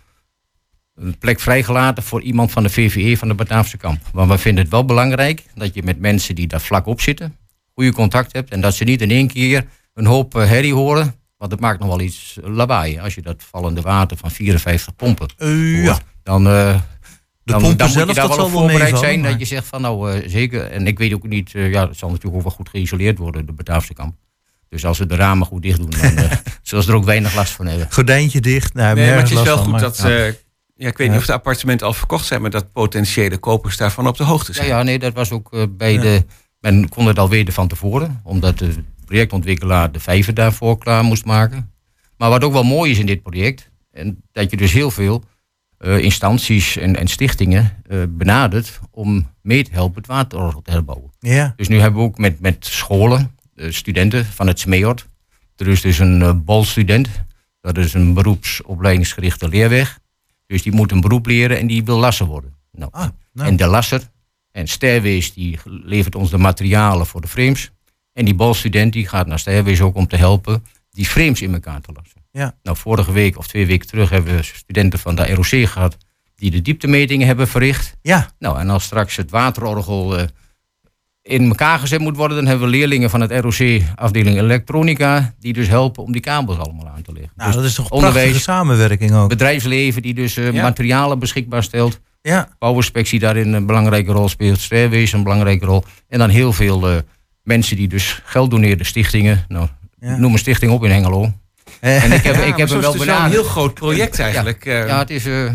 een plek vrijgelaten voor iemand van de VVE van de Bataafse kamp. Want we vinden het wel belangrijk dat je met mensen die daar vlak op zitten, goede contact hebt. En dat ze niet in één keer een hoop eh, herrie horen. Want het maakt nog wel iets lawaai. Als je dat vallende water van 54 pompen Eh, ja. hoort, dan... eh, De dan, pompen dan moet zelf, je daar dat wel op zal wel voorbereid zijn maar- dat je zegt van nou eh, zeker. En ik weet ook niet, eh, ja, het zal natuurlijk ook wel goed geïsoleerd worden, de Bataafse kamp. Dus als we de ramen goed dicht doen, dan eh, zullen ze er ook weinig last van hebben. Gordijntje dicht. Nou, Nee, maar het is wel goed dat... eh, ja, ik weet niet of de appartementen al verkocht zijn... maar dat potentiële kopers daarvan op de hoogte Ja, zijn. ja, nee, dat was ook bij Ja. de. Men kon het al weten van tevoren, omdat de projectontwikkelaar de vijver daarvoor klaar moest maken. Maar wat ook wel mooi is in dit project, en dat je dus heel veel eh, instanties en, en stichtingen eh, benadert om mee te helpen het waterorgel te herbouwen. Ja. Dus nu hebben we ook met, met scholen, studenten van het SMEORT. Er is dus een eh, BOL-student, dat is een beroepsopleidingsgerichte leerweg. Dus die moet een beroep leren en die wil lasser worden. Nou, Ah, nou. En de lasser en Stairways die levert ons de materialen voor de frames. En die BOL-student die gaat naar Stairways ook om te helpen die frames in elkaar te lassen. Ja. Nou, vorige week of twee weken terug hebben we studenten van de ROC gehad die de dieptemetingen hebben verricht. Ja. Nou, en als straks het waterorgel eh, in elkaar gezet moet worden, dan hebben we leerlingen van het ROC, afdeling elektronica, die dus helpen om die kabels allemaal aan te leggen. Nou, Dus dat is toch een onderwijs, prachtige samenwerking ook. bedrijfsleven die dus eh, Ja. materialen beschikbaar stelt. Ja. Bouwinspectie daarin een belangrijke rol speelt, Stairways een belangrijke rol. En dan heel veel eh, mensen die dus geld doneren, stichtingen. Nou, Ja. noem een stichting op in Hengelo. Eh, En ik heb, Ja, ik heb hem is wel het dus wel een benaderd. heel groot project eigenlijk. eh. Ja, het is... eh,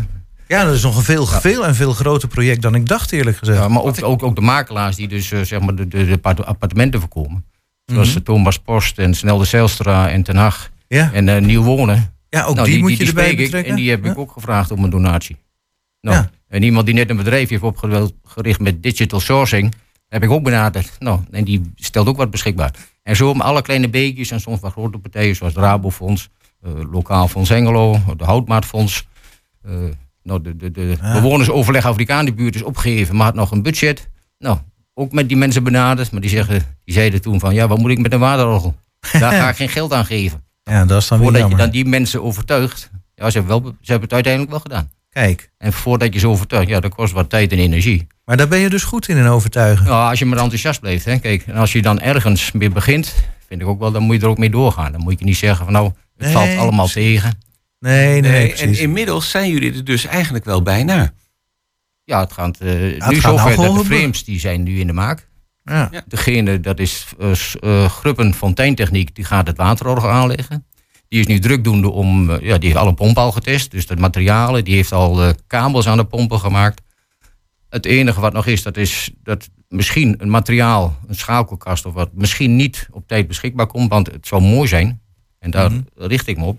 Ja, dat is nog een veel, veel en veel groter project dan ik dacht, eerlijk gezegd. Ja, maar ook, ook, ook de makelaars die dus zeg maar de, de, de appart- appartementen verkopen. Zoals Mhm. eh, Thomas Post en Snel de Zijlstra en Ten Hag Ja, en Nieuw Wonen. ja ook Nou, die, moet je erbij betrekken. En die heb Ja. ik ook gevraagd om een donatie. Nou, Ja. En iemand die net een bedrijf heeft opgericht met digital sourcing, heb ik ook benaderd. Nou, en die stelt ook wat beschikbaar. En zo om alle kleine beetjes en soms wat grote partijen zoals het Rabofonds, eh, Lokaal Fonds Engelo, de Houtmaatfonds. eh, nou, de, de, de Ja. bewonersoverleg Afrikaanse-buurt is opgegeven, maar had nog een budget. Nou, ook met die mensen benaderd, maar die, zeggen, die zeiden toen van, ja, wat moet ik met een waterorgel? Daar ga ik geen geld aan geven. Ja, dat is dan weer Voordat je dan die mensen overtuigt, ja, ze hebben, wel, ze hebben het uiteindelijk wel gedaan. Kijk, En voordat je ze overtuigt, ja, dat kost wat tijd en energie. Maar daar ben je dus goed in, in overtuigen. Nou, als je maar enthousiast blijft, hè, kijk, en als je dan ergens mee begint, vind ik ook wel, dan moet je er ook mee doorgaan. Dan moet je niet zeggen van, nou, het Nee, valt allemaal precies. tegen. Nee, nee, nee, Nee, en inmiddels zijn jullie er dus eigenlijk wel bijna. Ja, het gaat eh, nu gaat nou zover dat de frames, die zijn nu in de maak. Ja. Ja. Degene, dat is eh eh, Gruppen Fonteintechniek, die gaat het waterorgel aanleggen. Die is nu drukdoende om, ja, die heeft alle pompen al getest. Dus de materialen, die heeft al kabels aan de pompen gemaakt. Het enige wat nog is, dat is dat misschien een materiaal, een schakelkast of wat, misschien niet op tijd beschikbaar komt. Want het zou mooi zijn, en daar Mhm. richt ik me op,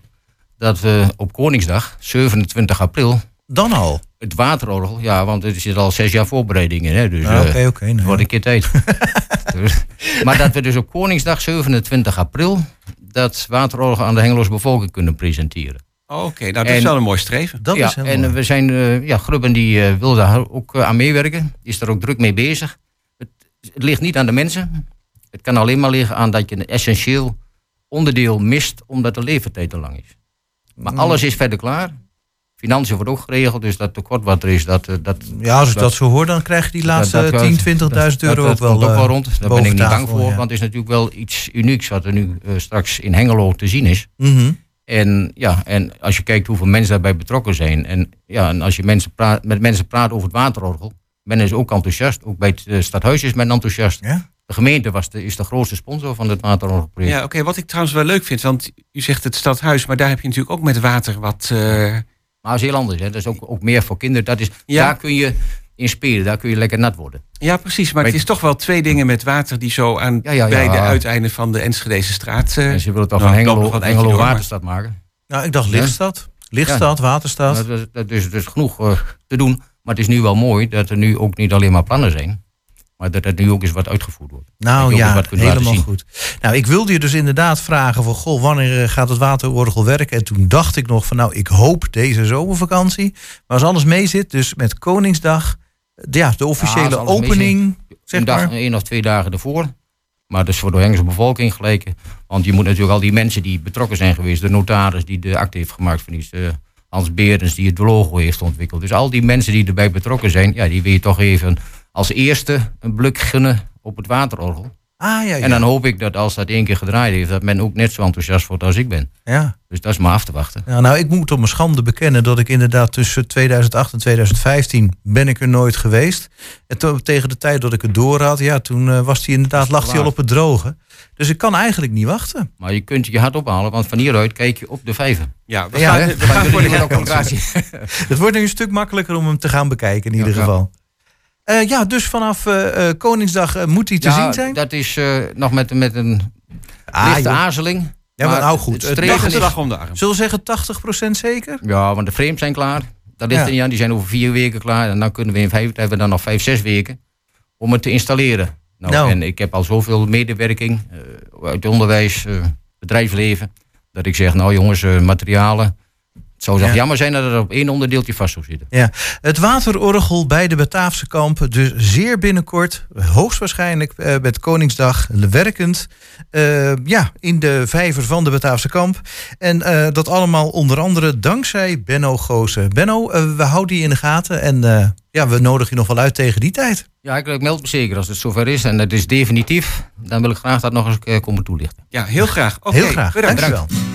dat we op Koningsdag, 27 april, Dan al. het waterorgel, ja, want er zit al zes jaar voorbereidingen. Hè, dus, Ja, eh, Oké, oké. het nou wordt een keer tijd. Dus- maar dat we dus op Koningsdag 27 april dat waterorgel aan de Hengeloze bevolking kunnen presenteren. Oké, nou dat is wel een mooi streven. Dat ja, is heel en mooi. we zijn, eh, ja, Grubben die eh, wil daar ook eh, aan meewerken. Die is er ook druk mee bezig. Het, het ligt niet aan de mensen. Het kan alleen maar liggen aan dat je een essentieel onderdeel mist omdat de leeftijd te lang is. Maar Mm. alles is verder klaar. Financiën wordt ook geregeld, dus dat tekort wat er is, dat, eh, dat, Ja, als ik dat zo hoor, dan krijg je die laatste dat- dat- 10, 20.000 dat- euro dat ook wel, komt ook eh, wel rond. Daar ben ik niet bang voor. ja. Want het is natuurlijk wel iets unieks wat er nu eh, straks in Hengelo te zien is. mhm. En, ja, en als je kijkt hoeveel mensen daarbij betrokken zijn. En, ja, en als je mensen praat, met mensen praat over het waterorgel. Men is ook enthousiast. Ook bij het eh, stadhuis is men enthousiast. Ja? de gemeente was de, is de grootste sponsor van het waterorgelproject. Ja, oké. Wat ik trouwens wel leuk vind, want u zegt het stadhuis, maar daar heb je natuurlijk ook met water wat. eh, Maar dat is heel anders. Hè. Dat is ook, ook meer voor kinderen. Dat is, Ja. Daar kun je in spelen. Daar kun je lekker nat worden. Ja, precies. Maar Weet- het is toch wel twee dingen met water die zo aan Ja, ja, ja. beide uiteinden van de Enschedeze straat. eh, En ze willen toch nou, van Hengelo, wat Hengelo door, maar- Waterstad maken. Nou, ik dacht Lichtstad. Lichtstad, Waterstad. Dat, is- dat is dus genoeg eh, te doen. Maar het is nu wel mooi dat er nu ook niet alleen maar plannen zijn. Maar dat er nu ook eens wat uitgevoerd wordt. Nou ja, helemaal goed. Nou, ik wilde je dus inderdaad vragen van, goh, wanneer eh, gaat het waterorgel werken? En toen dacht ik nog van, nou, ik hoop deze zomervakantie. Maar als alles mee zit, dus met Koningsdag, de- ja, de officiële opening, zeg een, dag, maar. één of twee dagen ervoor. Maar dat is voor de Hengelse bevolking gelijk. Want je moet natuurlijk al die mensen die betrokken zijn geweest. De notaris die de akte heeft gemaakt van iets. eh, Hans Berens die het logo heeft ontwikkeld. Dus al die mensen die erbij betrokken zijn. Ja, die wil je toch even als eerste een blik gunnen op het waterorgel. Ah, ja, ja. En dan hoop ik dat als dat één keer gedraaid heeft. Dat men ook net zo enthousiast wordt als ik ben. ja. Dus dat is maar af te wachten. Ja, nou, ik moet op mijn schande bekennen dat ik inderdaad tussen 2008 en 2015 ben ik er nooit geweest. En to- tegen de tijd dat ik het door had, ja, toen eh, was hij inderdaad, lag hij al op het droge. Dus ik kan eigenlijk niet wachten. Maar je kunt je hart ophalen. Want van hieruit kijk je op de vijver. Ja, we Ja, gaan, we gaan voor de. Het wordt nu een stuk makkelijker om hem te gaan bekijken in ieder ja. geval. Eh, ja, dus vanaf eh, eh, Koningsdag moet hij te Ja, zien zijn. dat is eh, nog met, met een Ah, lichte joh. aarzeling. Ja, maar nou goed, Het het streven Dag is, dag om de arm. Zullen we zeggen 80% zeker? ja, want de frames zijn klaar. Dat ligt Ja. er niet aan. Die zijn over vier weken klaar. En dan kunnen we in vijf, hebben we dan nog vijf, zes weken om het te installeren. Nou, Nou. En ik heb al zoveel medewerking eh, uit onderwijs, eh, bedrijfsleven. Dat ik zeg, nou jongens, eh, materialen. Het zou toch Ja. jammer zijn dat het op één onderdeeltje vast zou zitten. Ja, het waterorgel bij de Bataafse kamp, dus zeer binnenkort, hoogstwaarschijnlijk eh, met Koningsdag werkend, eh, ja, in de vijver van de Bataafse kamp. En eh, dat allemaal onder andere dankzij Benno Goosen. Benno, we houden je in de gaten en eh, ja, we nodigen je nog wel uit tegen die tijd. Ja, ik, ik meld me zeker als het zover is en het is definitief. Dan wil ik graag dat nog eens komen toelichten. Ja, heel graag. Oké, Heel graag, Bedankt. dankjewel.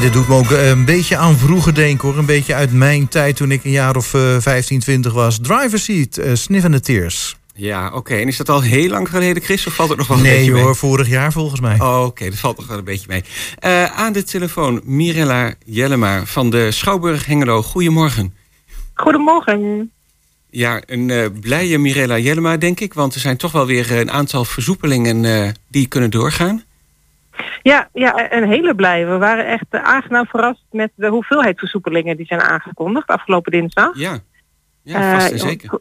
Dit doet me ook eh, een beetje aan vroeger denken hoor. Een beetje uit mijn tijd toen ik een jaar of eh 15, 20 was. Driver seat, eh Sniff and the Tears. Ja, oké. En is dat al heel lang geleden, Chris? Of valt het nog wel een Nee beetje mee? hoor, vorig jaar volgens mij. Oh, oké, dat valt nog wel een beetje mee. Eh, aan de telefoon Mirella Jellema van de Schouwburg Hengelo. Goedemorgen. Goedemorgen. Ja, een eh, blije Mirella Jellema, denk ik. Want er zijn toch wel weer eh, een aantal versoepelingen eh, die kunnen doorgaan. Ja, ja, een hele blij. We waren echt eh, aangenaam verrast met de hoeveelheid versoepelingen die zijn aangekondigd afgelopen dinsdag. Ja, ja vast en Eh, zeker.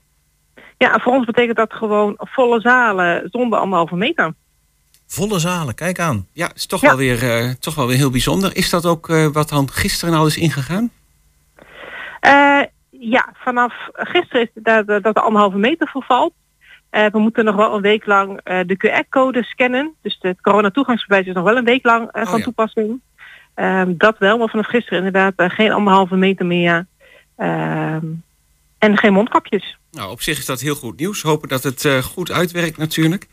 Ja, voor ons betekent dat gewoon volle zalen zonder anderhalve meter. Volle zalen, kijk aan. Ja, is toch, Ja. Wel weer, eh, toch wel weer heel bijzonder. Is dat ook eh, wat dan gisteren al is ingegaan? Eh, ja, vanaf gisteren is dat, dat de anderhalve meter vervalt. Eh, we moeten nog wel een week lang eh, de QR-code scannen. Dus het coronatoegangsbewijs is nog wel een week lang eh, Oh, van ja. toepassing. Ehm, dat wel, maar vanaf gisteren inderdaad geen anderhalve meter meer. Ehm, en geen mondkapjes. Nou, op zich is dat heel goed nieuws. Hopen dat het goed uitwerkt natuurlijk.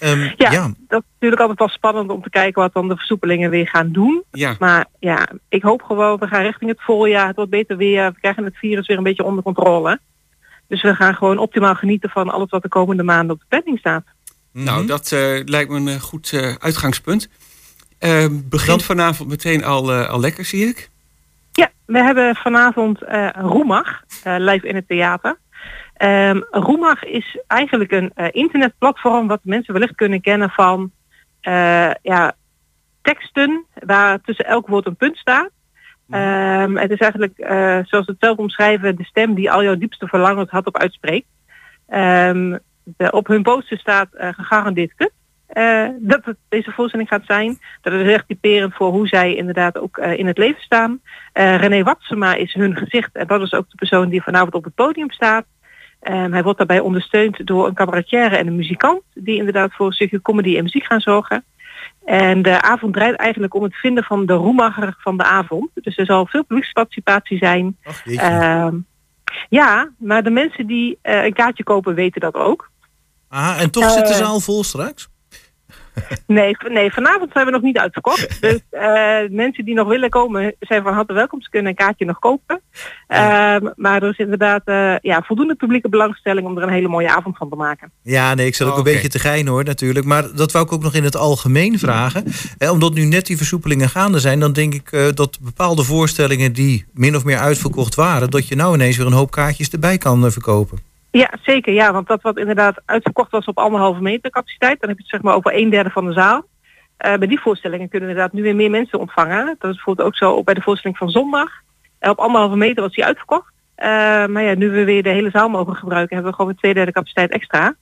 Ehm, Ja, ja. dat is natuurlijk altijd wel spannend om te kijken wat dan de versoepelingen weer gaan doen. Ja, Maar ja, ik hoop gewoon, we gaan richting het voorjaar, het wordt beter weer, we krijgen het virus weer een beetje onder controle. Dus we gaan gewoon optimaal genieten van alles wat de komende maanden op de planning staat. nou Mhm. dat eh, lijkt me een eh, goed eh, uitgangspunt. Begint Dan- vanavond meteen al, eh, al lekker, zie ik. Ja, we hebben vanavond eh Roemag, eh, live in het theater. Ehm Roemag is eigenlijk een eh, internetplatform wat mensen wellicht kunnen kennen van eh, ja, teksten waar tussen elk woord een punt staat. Ehm, het is eigenlijk, eh, zoals het zelf omschrijven, de stem die al jouw diepste verlangens had op uitspreekt. Ehm, de, op hun poster staat eh, gegarandeerd kut. eh, dat het deze voorstelling gaat zijn. Dat is echt typerend voor hoe zij inderdaad ook in het leven staan. René Watsema is hun gezicht en dat is ook de persoon die vanavond op het podium staat. Ehm, hij wordt daarbij ondersteund door een cabaretière en een muzikant die inderdaad voor een stukje comedy en muziek gaan zorgen. En de avond draait eigenlijk om het vinden van de roemager van de avond. Dus er zal veel publieksparticipatie zijn. Ach. Ehm, ja, maar de mensen die eh, een kaartje kopen weten dat ook. Aha, en toch zit de eh, zaal vol straks? Nee, nee, vanavond zijn we nog niet uitverkocht. Dus eh, mensen die nog willen komen zijn van harte welkom. Ze kunnen een kaartje nog kopen. Ehm, maar er is inderdaad eh, ja, voldoende publieke belangstelling om er een hele mooie avond van te maken. Ja, nee, ik zat ook Oh, een oké. beetje te geinen hoor, natuurlijk. Maar dat wou ik ook nog in het algemeen vragen. Eh, omdat nu net die versoepelingen gaande zijn, dan denk ik eh, dat bepaalde voorstellingen die min of meer uitverkocht waren, dat je nou ineens weer een hoop kaartjes erbij kan verkopen. Ja, zeker. Ja, want dat wat inderdaad uitverkocht was op anderhalve meter capaciteit, dan heb je het zeg maar over een derde van de zaal. Eh, bij die voorstellingen kunnen inderdaad nu weer meer mensen ontvangen. Dat is bijvoorbeeld ook zo bij de voorstelling van zondag. Eh, op anderhalve meter was die uitverkocht. Eh, maar ja, nu we weer de hele zaal mogen gebruiken, hebben we gewoon een twee derde capaciteit extra.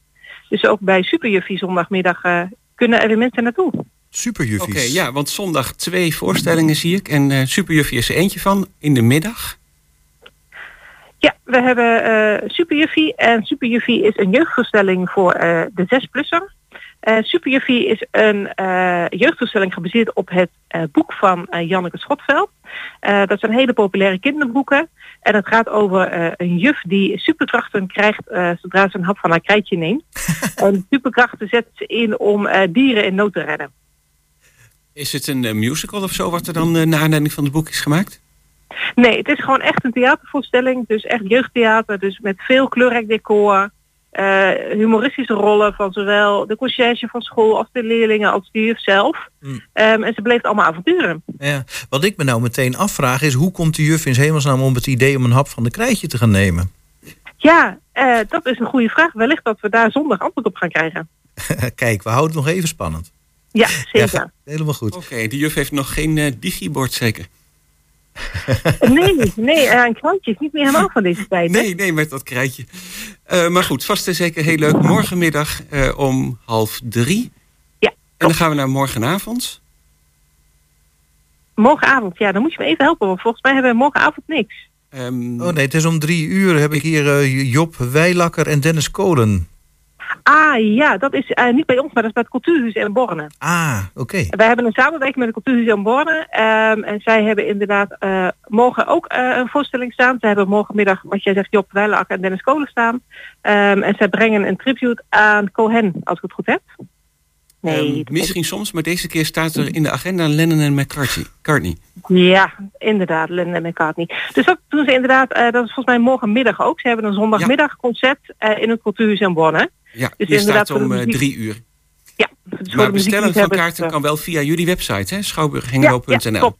Dus ook bij Superjuffie zondagmiddag eh, kunnen er weer mensen naartoe. Superjuffies. Oké, ja, want zondag twee voorstellingen zie ik. En eh Superjuffie is er eentje van in de middag. Ja, we hebben eh Superjuffie. En Superjuffie is een jeugdvoorstelling voor eh, de zesplusser. Eh Superjuffie is een eh jeugdvoorstelling gebaseerd op het boek van Janneke Schotveld. Dat zijn hele populaire kinderboeken. En het gaat over een juf die superkrachten krijgt zodra ze een hap van haar krijtje neemt. en superkrachten zet ze in om dieren in nood te redden. Is het een musical of zo wat er dan naar aanleiding van het boek is gemaakt? Nee, het is gewoon echt een theatervoorstelling. Dus echt jeugdtheater. Dus met veel kleurrijk decor. eh, humoristische rollen van zowel de conciërge van school als de leerlingen als de juf zelf. Mm. Ehm, en ze beleeft allemaal avonturen. Ja. Wat ik me nou meteen afvraag is, hoe komt de juf in 's hemelsnaam om het idee om een hap van de krijtje te gaan nemen? Ja, eh, dat is een goede vraag. Wellicht dat we daar zondag antwoord op gaan krijgen. Kijk, we houden het nog even spannend. Ja, zeker. helemaal goed. Oké, die juf heeft nog geen eh, digibord zeker? Nee, nee, eh, een krantje is niet meer helemaal van deze tijd. hè? Nee, nee, met dat krijtje. Eh, maar goed, vast en zeker heel leuk. Morgenmiddag eh, om half drie. Ja, En dan gaan we naar morgenavond. Morgenavond, ja, dan moet je me even helpen. Want volgens mij hebben we morgenavond niks. Ehm, Oh nee, het is om drie uur. Heb ik hier eh, Job Wijlakker en Dennis Kolen. Ah ja, dat is eh, niet bij ons, maar dat is bij het Cultuurhuis in Borne. Ah, oké. Wij hebben een samenwerking met het Cultuurhuis in Borne. ehm, en zij hebben inderdaad eh, morgen ook eh, een voorstelling staan. Ze hebben morgenmiddag, wat jij zegt, Job Wijlakker en Dennis Kolen staan. Ehm, en zij brengen een tribute aan Cohen, als ik het goed heb. Nee, Ehm, misschien soms, maar deze keer staat er in de agenda Lennon en McCartney. Ja, inderdaad, Lennon en McCartney. Dus dat doen ze inderdaad, dat is volgens mij morgenmiddag ook. Ze hebben een zondagmiddagconcert eh, in het cultuurhuis in Bonn. Ja, Dus hier staat om eh, muziek- drie uur. Ja, dus Maar bestellen van kaarten eh, kan wel via jullie website, hè? schouwburghengelo.nl. ja.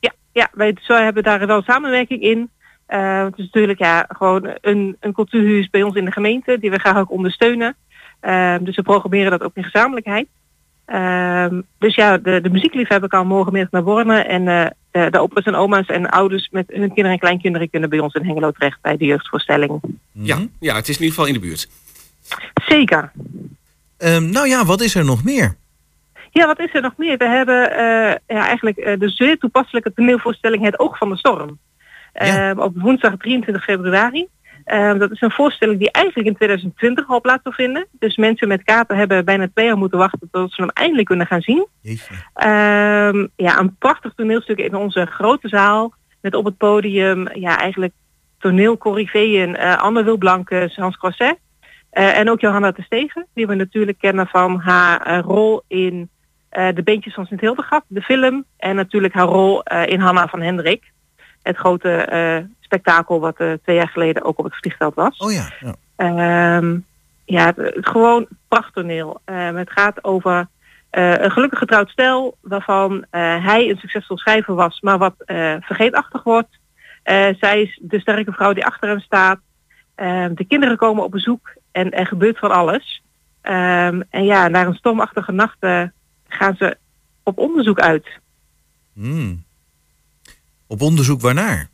Ja, ja, wij hebben daar wel samenwerking in. Eh, het is natuurlijk ja, gewoon een, een cultuurhuis bij ons in de gemeente die we graag ook ondersteunen. Eh, dus we programmeren dat ook in gezamenlijkheid. Ehm, dus ja, de, de muziekliefhebber kan morgenmiddag naar Borne en de, de opa's en oma's en ouders met hun kinderen en kleinkinderen kunnen bij ons in Hengelo terecht bij de jeugdvoorstelling. ja, ja, het is in ieder geval in de buurt. Zeker. Ehm, nou ja, wat is er nog meer? Ja, wat is er nog meer? We hebben eh, ja, eigenlijk eh, de zeer toepasselijke toneelvoorstelling Het Oog van de Storm. Ja. Eh, op woensdag 23 februari. Eh, dat is een voorstelling die eigenlijk in 2020 al plaats zal vinden. Dus mensen met kaarten hebben bijna twee jaar moeten wachten tot ze hem eindelijk kunnen gaan zien. Ehm, ja, een prachtig toneelstuk in onze grote zaal. Met op het podium ja, eigenlijk toneelcorriveeën eh Anne Wilblankes, Hans Croisset. Eh, en ook Johanna de Stegen, die we natuurlijk kennen van haar eh, rol in eh, De Beentjes van Sint-Hildegard, de film. En natuurlijk haar rol in Hanna van Hendrik. Het grote spektakel wat twee jaar geleden ook op het vliegveld was. Oh ja. ja. Ehm, ja, het, gewoon prachttoneel. Ehm, het gaat over een gelukkig getrouwd stel waarvan hij een succesvol schrijver was, maar wat vergeetachtig wordt. Zij is de sterke vrouw die achter hem staat. Ehm, de kinderen komen op bezoek en er gebeurt van alles. Ehm, en ja, na een stormachtige nacht eh, gaan ze op onderzoek uit. Hmm. Op onderzoek waarnaar?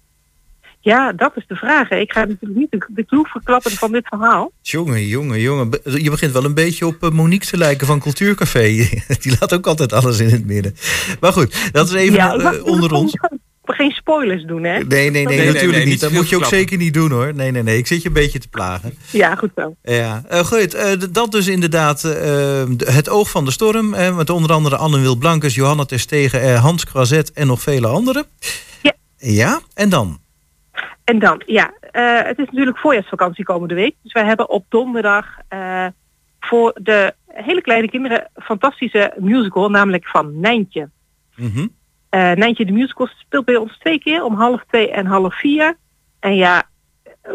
Ja, dat is de vraag. hè. Ik ga natuurlijk niet de, de clue verklappen van dit verhaal. Jongen, jongen, jongen. Je begint wel een beetje op eh, Monique te lijken van Cultuurcafé. Die laat ook altijd alles in het midden. Maar goed, dat is even ja, eh, onder ons. Geen spoilers doen, hè? Nee, nee, nee, natuurlijk nee, niet. niet Dat moet je ook zeker niet doen hoor. Nee, nee, nee. Ik zit je een beetje te plagen. Ja, goed zo. Ja, Eh, goed. eh, dat dus inderdaad eh, het oog van de storm. eh, met onder andere Anne Wil Blankes, Johanna Terstegen, eh, Hans Krazet en nog vele anderen. Ja. Ja, en dan? En dan, ja, eh, het is natuurlijk voorjaarsvakantie komende week. Dus wij hebben op donderdag eh, voor de hele kleine kinderen een fantastische musical, namelijk van Nijntje. Mhm. Eh Nijntje de musical speelt bij ons twee keer, om half twee en half vier. En ja,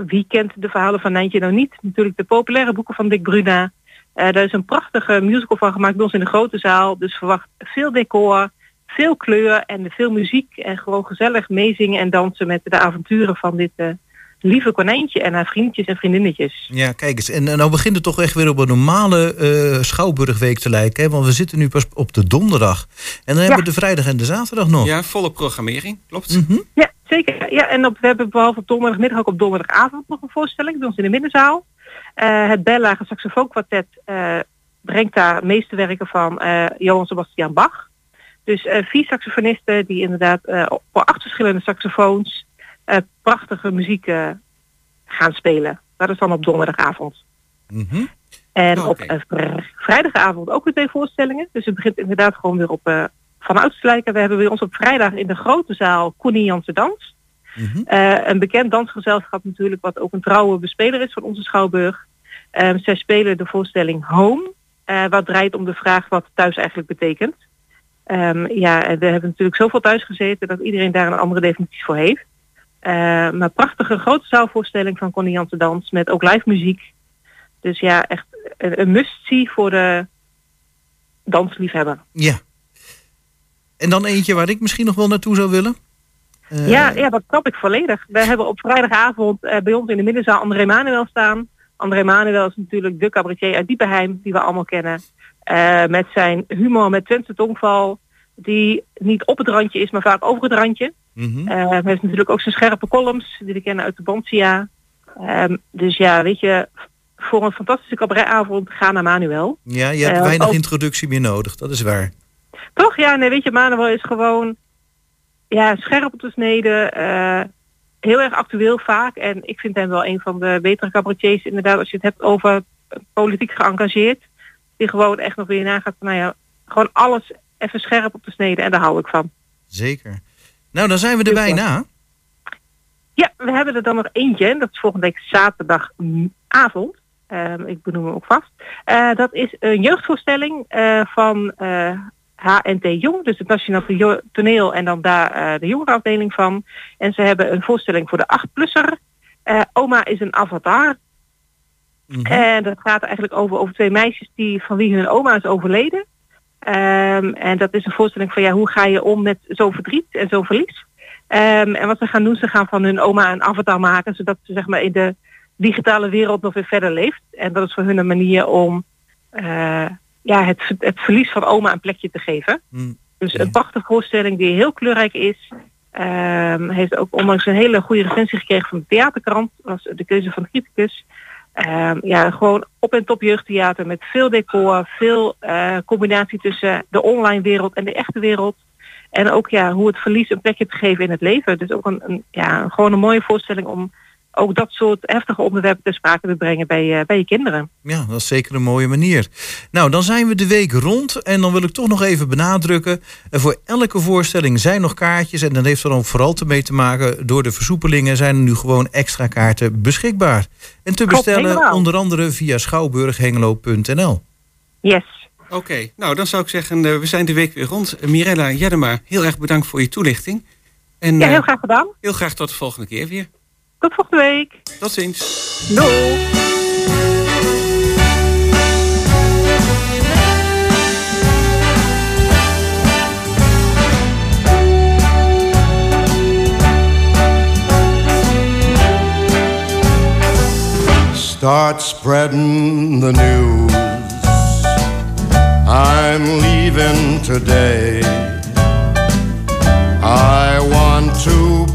wie kent de verhalen van Nijntje nou niet? Natuurlijk de populaire boeken van Dick Bruna. Eh daar is een prachtige musical van gemaakt bij ons in de grote zaal. Dus verwacht veel decor, veel kleur en veel muziek. En gewoon gezellig meezingen en dansen met de avonturen van dit eh, lieve konijntje en haar vriendjes en vriendinnetjes. Ja, kijk eens. En, en nou begint het toch echt weer op een normale eh, Schouwburgweek te lijken. Hè? Want we zitten nu pas op de donderdag. En dan hebben we de vrijdag en de zaterdag nog. Ja, volle programmering, klopt. Mhm. Ja, zeker. Ja, en op, we hebben behalve op donderdagmiddag ook op donderdagavond nog een voorstelling bij ons in de middenzaal. Eh, het Bellage Saxofoonkwartet eh, brengt daar meesterwerken van eh, Johann Sebastian Bach. Dus eh, vier saxofonisten die inderdaad eh, op- voor acht verschillende saxofoons prachtige muziek eh, gaan spelen. Dat is dan op donderdagavond. Mhm. En Oh, op vr- vrijdagavond ook weer twee voorstellingen. Dus het begint inderdaad gewoon weer op eh van lijken. We hebben bij ons op vrijdag in de grote zaal Koenie Janse Dans. Mhm. Eh, een bekend dansgezelschap natuurlijk, wat ook een trouwe bespeler is van onze Schouwburg. Ehm, zij spelen de voorstelling Home, wat draait om de vraag wat thuis eigenlijk betekent. Ehm, ja, en we hebben natuurlijk zoveel thuis gezeten dat iedereen daar een andere definitie voor heeft. Eh, maar prachtige grote zaalvoorstelling van Connie Janse Dans met ook live muziek. Dus ja, echt een, een must-see voor de dansliefhebber. Ja. En dan eentje waar ik misschien nog wel naartoe zou willen. Eh, Ja, ja, dat snap ik volledig. We hebben op vrijdagavond eh, bij ons in de middenzaal André Manuel staan. André Manuel is natuurlijk de cabaretier uit Diepenheim, die we allemaal kennen. Met zijn humor, met Twentse tongval, die niet op het randje is, maar vaak over het randje. mhm. Eh, hij heeft natuurlijk ook zijn scherpe columns, die we kennen uit de Bansia. Ehm, dus ja, weet je, voor een fantastische cabaretavond, ga naar Manuel. Ja, je hebt eh, weinig ook- introductie meer nodig. Dat is waar. Toch? Ja, nee, weet je, Manuel is gewoon ja, scherp op de snede. eh, heel erg actueel vaak. En ik vind hem wel een van de betere cabaretiers. Inderdaad, als je het hebt over politiek geëngageerd. Die gewoon echt nog weer nagaat van, nou ja, gewoon alles even scherp op de snede. En daar hou ik van. Zeker. Nou, dan zijn we er Super. bijna. Ja, we hebben er dan nog eentje. en Dat is volgende week zaterdagavond. Ehm, ik benoem hem ook vast. Eh, dat is een jeugdvoorstelling eh, van eh, HNT Jong, dus het Nationaal Toneel en dan daar eh, de jongerenafdeling van. En ze hebben een voorstelling voor de 8-plusser. Eh, Oma is een avatar. En dat gaat eigenlijk over, over twee meisjes die, van wie hun oma is overleden. Ehm, en dat is een voorstelling van ja, hoe ga je om met zo'n verdriet en zo'n verlies. Ehm, en wat ze gaan doen, ze gaan van hun oma een avatar maken, zodat ze zeg maar in de digitale wereld nog weer verder leeft. En dat is voor hun een manier om eh, ja, het, het verlies van oma een plekje te geven. Mm. Dus een prachtige voorstelling die heel kleurrijk is. Ehm, heeft ook ondanks een hele goede recensie gekregen van de theaterkrant. was de keuze van de criticus. Ehm, ja, gewoon op en top jeugdtheater met veel decor, veel eh, combinatie tussen de online wereld en de echte wereld. En ook ja, hoe het verlies een plekje te geven in het leven. Dus ook een, een, ja, gewoon een mooie voorstelling om ook dat soort heftige onderwerpen ter sprake te brengen bij, eh, bij je kinderen. Ja, dat is zeker een mooie manier. Nou, dan zijn we de week rond. En dan wil ik toch nog even benadrukken. eh, Voor elke voorstelling zijn nog kaartjes. En dat heeft er dan vooral te mee te maken. Door de versoepelingen zijn er nu gewoon extra kaarten beschikbaar. En te bestellen onder andere via schouwburghengelo.nl. Yes. Oké, nou dan zou ik zeggen, eh, we zijn de week weer rond. Mirella Jeddema, heel erg bedankt voor je toelichting. En Ja, eh, heel graag gedaan. heel graag tot de volgende keer weer. Tot volgende week. Tot ziens. Doei. Start spreading the news. I'm leaving today. I want to be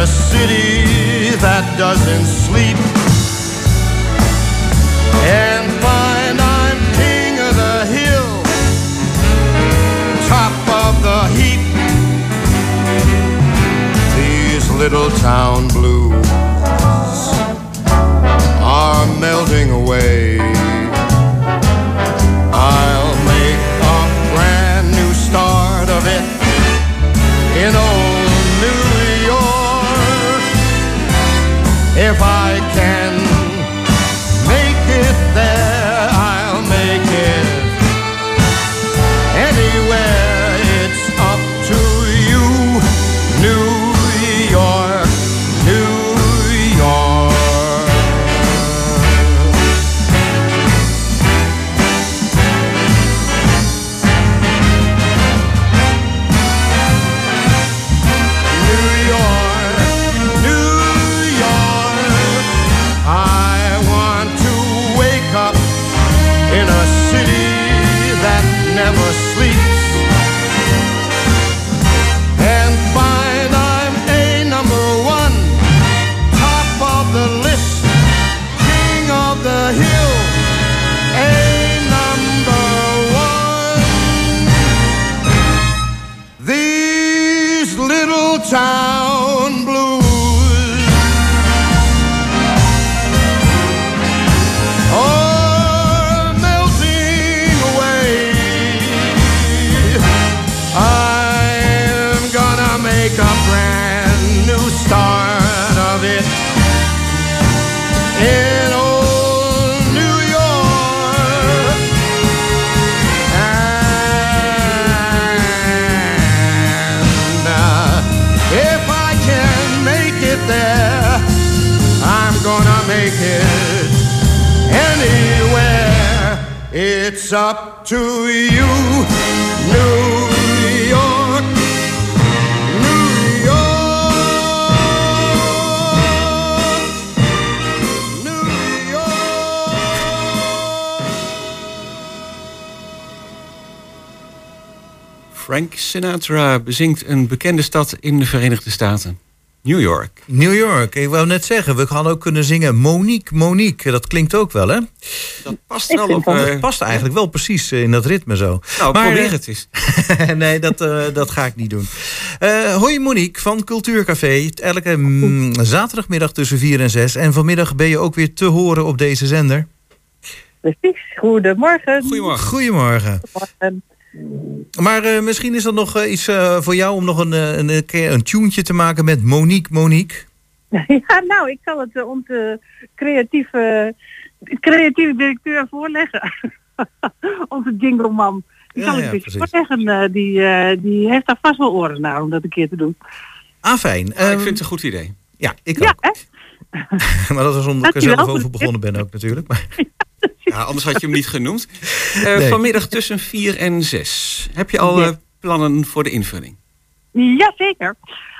a city that doesn't sleep and find I'm king of the hill, top of the heap. These little town Sinatra bezingt een bekende stad in de Verenigde Staten. New York. New York. Ik wou net zeggen, we hadden ook kunnen zingen Monique, Monique. Dat klinkt ook wel, hè? Dat past wel op... dat eh, Dat past eigenlijk wel precies eh, in dat ritme zo. nou, Maar, probeer eh, het eens. nee, dat, eh, dat ga ik niet doen. Eh, hoi Monique van Cultuurcafé. Elke mm, zaterdagmiddag tussen 4 en 6. En vanmiddag ben je ook weer te horen op deze zender. Precies. Goedemorgen. Goedemorgen. Goedemorgen. Goedemorgen. Maar eh, misschien is er nog eh, iets eh, voor jou om nog een, een, een keer een tuentje te maken met Monique, Monique. Ja, nou, ik zal het onze creatieve, creatieve directeur voorleggen. onze jingleman. Die Ja, zal ik ja, precies. voorleggen. eh, die, eh, die heeft daar vast wel oren naar om dat een keer te doen. Ah, fijn. Nou, ik Ehm, vind het een goed idee. Ja, ik Ja, ook. hè? maar dat is omdat ik er zelf over begonnen ben ook natuurlijk. Maar, Ja, anders had je hem niet genoemd. Eh, Nee. Vanmiddag tussen 4 en 6. Heb je al Ja. eh, plannen voor de invulling? Jazeker.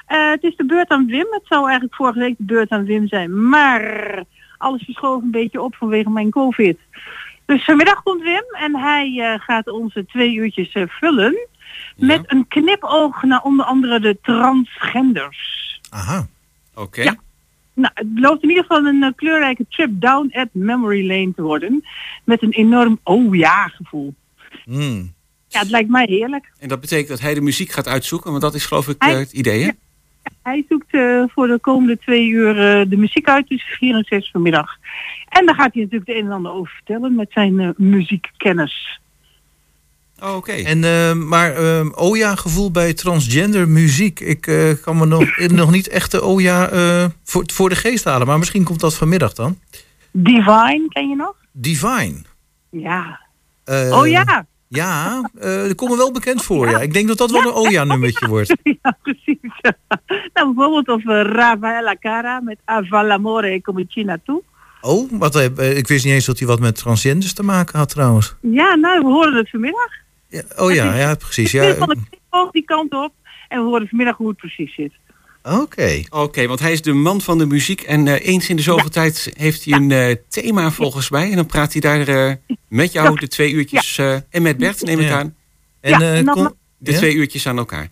Eh het is de beurt aan Wim. Het zou eigenlijk vorige week de beurt aan Wim zijn. Maar alles verschoof een beetje op vanwege mijn covid. Dus vanmiddag komt Wim en hij eh, gaat onze twee uurtjes eh, vullen. Met een knipoog naar onder andere de transgenders. aha. Oké. Ja. Nou, het belooft in ieder geval een eh, kleurrijke trip down at memory lane te worden. Met een enorm oh ja gevoel. Hmm. Ja, het lijkt mij heerlijk. En dat betekent dat hij de muziek gaat uitzoeken, want dat is geloof ik Hij- eh, het idee, hè? Hij zoekt eh, voor de komende twee uur de muziek uit tussen 4 en 6 vanmiddag. En daar gaat hij natuurlijk de een en ander over vertellen met zijn muziekkennis. Oh, oké. En, eh, maar ehm oh ja, gevoel bij transgender muziek. Ik eh, kan me nog, nog niet echt de oh ja eh, voor, voor de geest halen. Maar misschien komt dat vanmiddag dan. Divine, ken je nog? Divine. Ja. Eh, oh ja. Ja, eh komt me wel bekend voor. Ja. Ik denk dat dat wel een oh ja nummertje wordt. ja, precies. nou, bijvoorbeeld of uh, Rafaela Cara met Avalamore come China toe. Oh, wat, eh, ik wist niet eens dat hij wat met transgenders te maken had trouwens. Ja, nou, we horen het vanmiddag. Ja, oh ja, ja, precies. Ja. Van de knipoog die kant op. En we horen vanmiddag hoe het precies zit. Oké. Oké, want hij is de man van de muziek en eh, eens in de zoveel tijd heeft hij een eh, thema volgens mij. En dan praat hij daar eh, met jou de twee uurtjes eh, en met Bert neem ik aan. En, Ja, eh, en dan- kon- De Ja? twee uurtjes aan elkaar.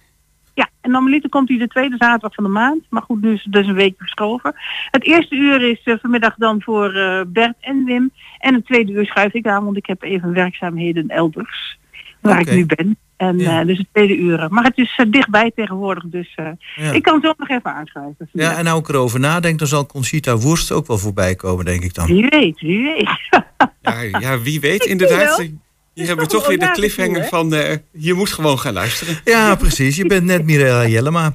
Ja, en normaliter komt hij de tweede zaterdag van de maand. Maar goed, nu is het dus een week verschoven. Het eerste uur is vanmiddag dan voor eh, Bert en Wim. En het tweede uur schuif ik aan, want ik heb even werkzaamheden elders. Waar ik nu ben. En Ja. eh, dus het tweede uur. Maar het is eh, dichtbij tegenwoordig, dus eh, ja. ik kan zo nog even aanschuiven. ja, en nou ik erover nadenk, dan zal Conchita Wurst ook wel voorbij komen, denk ik dan. Wie weet, wie weet. Ja, ja wie weet Ik inderdaad. wel. Hier hebben we toch weer de cliffhanger toe, van eh, je moet gewoon gaan luisteren. Ja, precies. Je bent net Mirella Jellema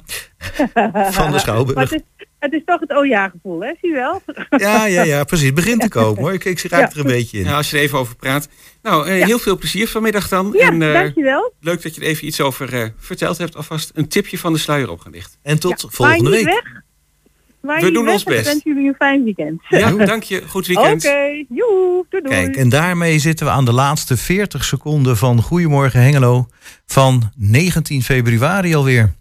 van de maar Schouwburg. het is, het is toch het oh ja gevoel, hè? Zie je wel? Ja, ja, ja, precies. Het begint te komen hoor. Ik, ik raak er een beetje in. Ja, als je er even over praat. Nou, eh, Ja. heel veel plezier vanmiddag dan. Ja, en eh, dankjewel. leuk dat je er even iets over eh, verteld hebt. Alvast een tipje van de sluier opgelicht. En tot Ja, volgende week. Weg. We doen weg ons best. Ik wens jullie een fijn weekend. Ja, dank je. Goed weekend. Oké, joe, doei doei. Kijk, en daarmee zitten we aan de laatste 40 seconden van Goedemorgen Hengelo van 19 februari alweer.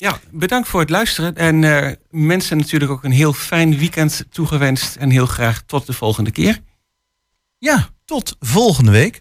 Ja, bedankt voor het luisteren. En eh, mensen natuurlijk ook een heel fijn weekend toegewenst. En heel graag tot de volgende keer. Ja, tot volgende week.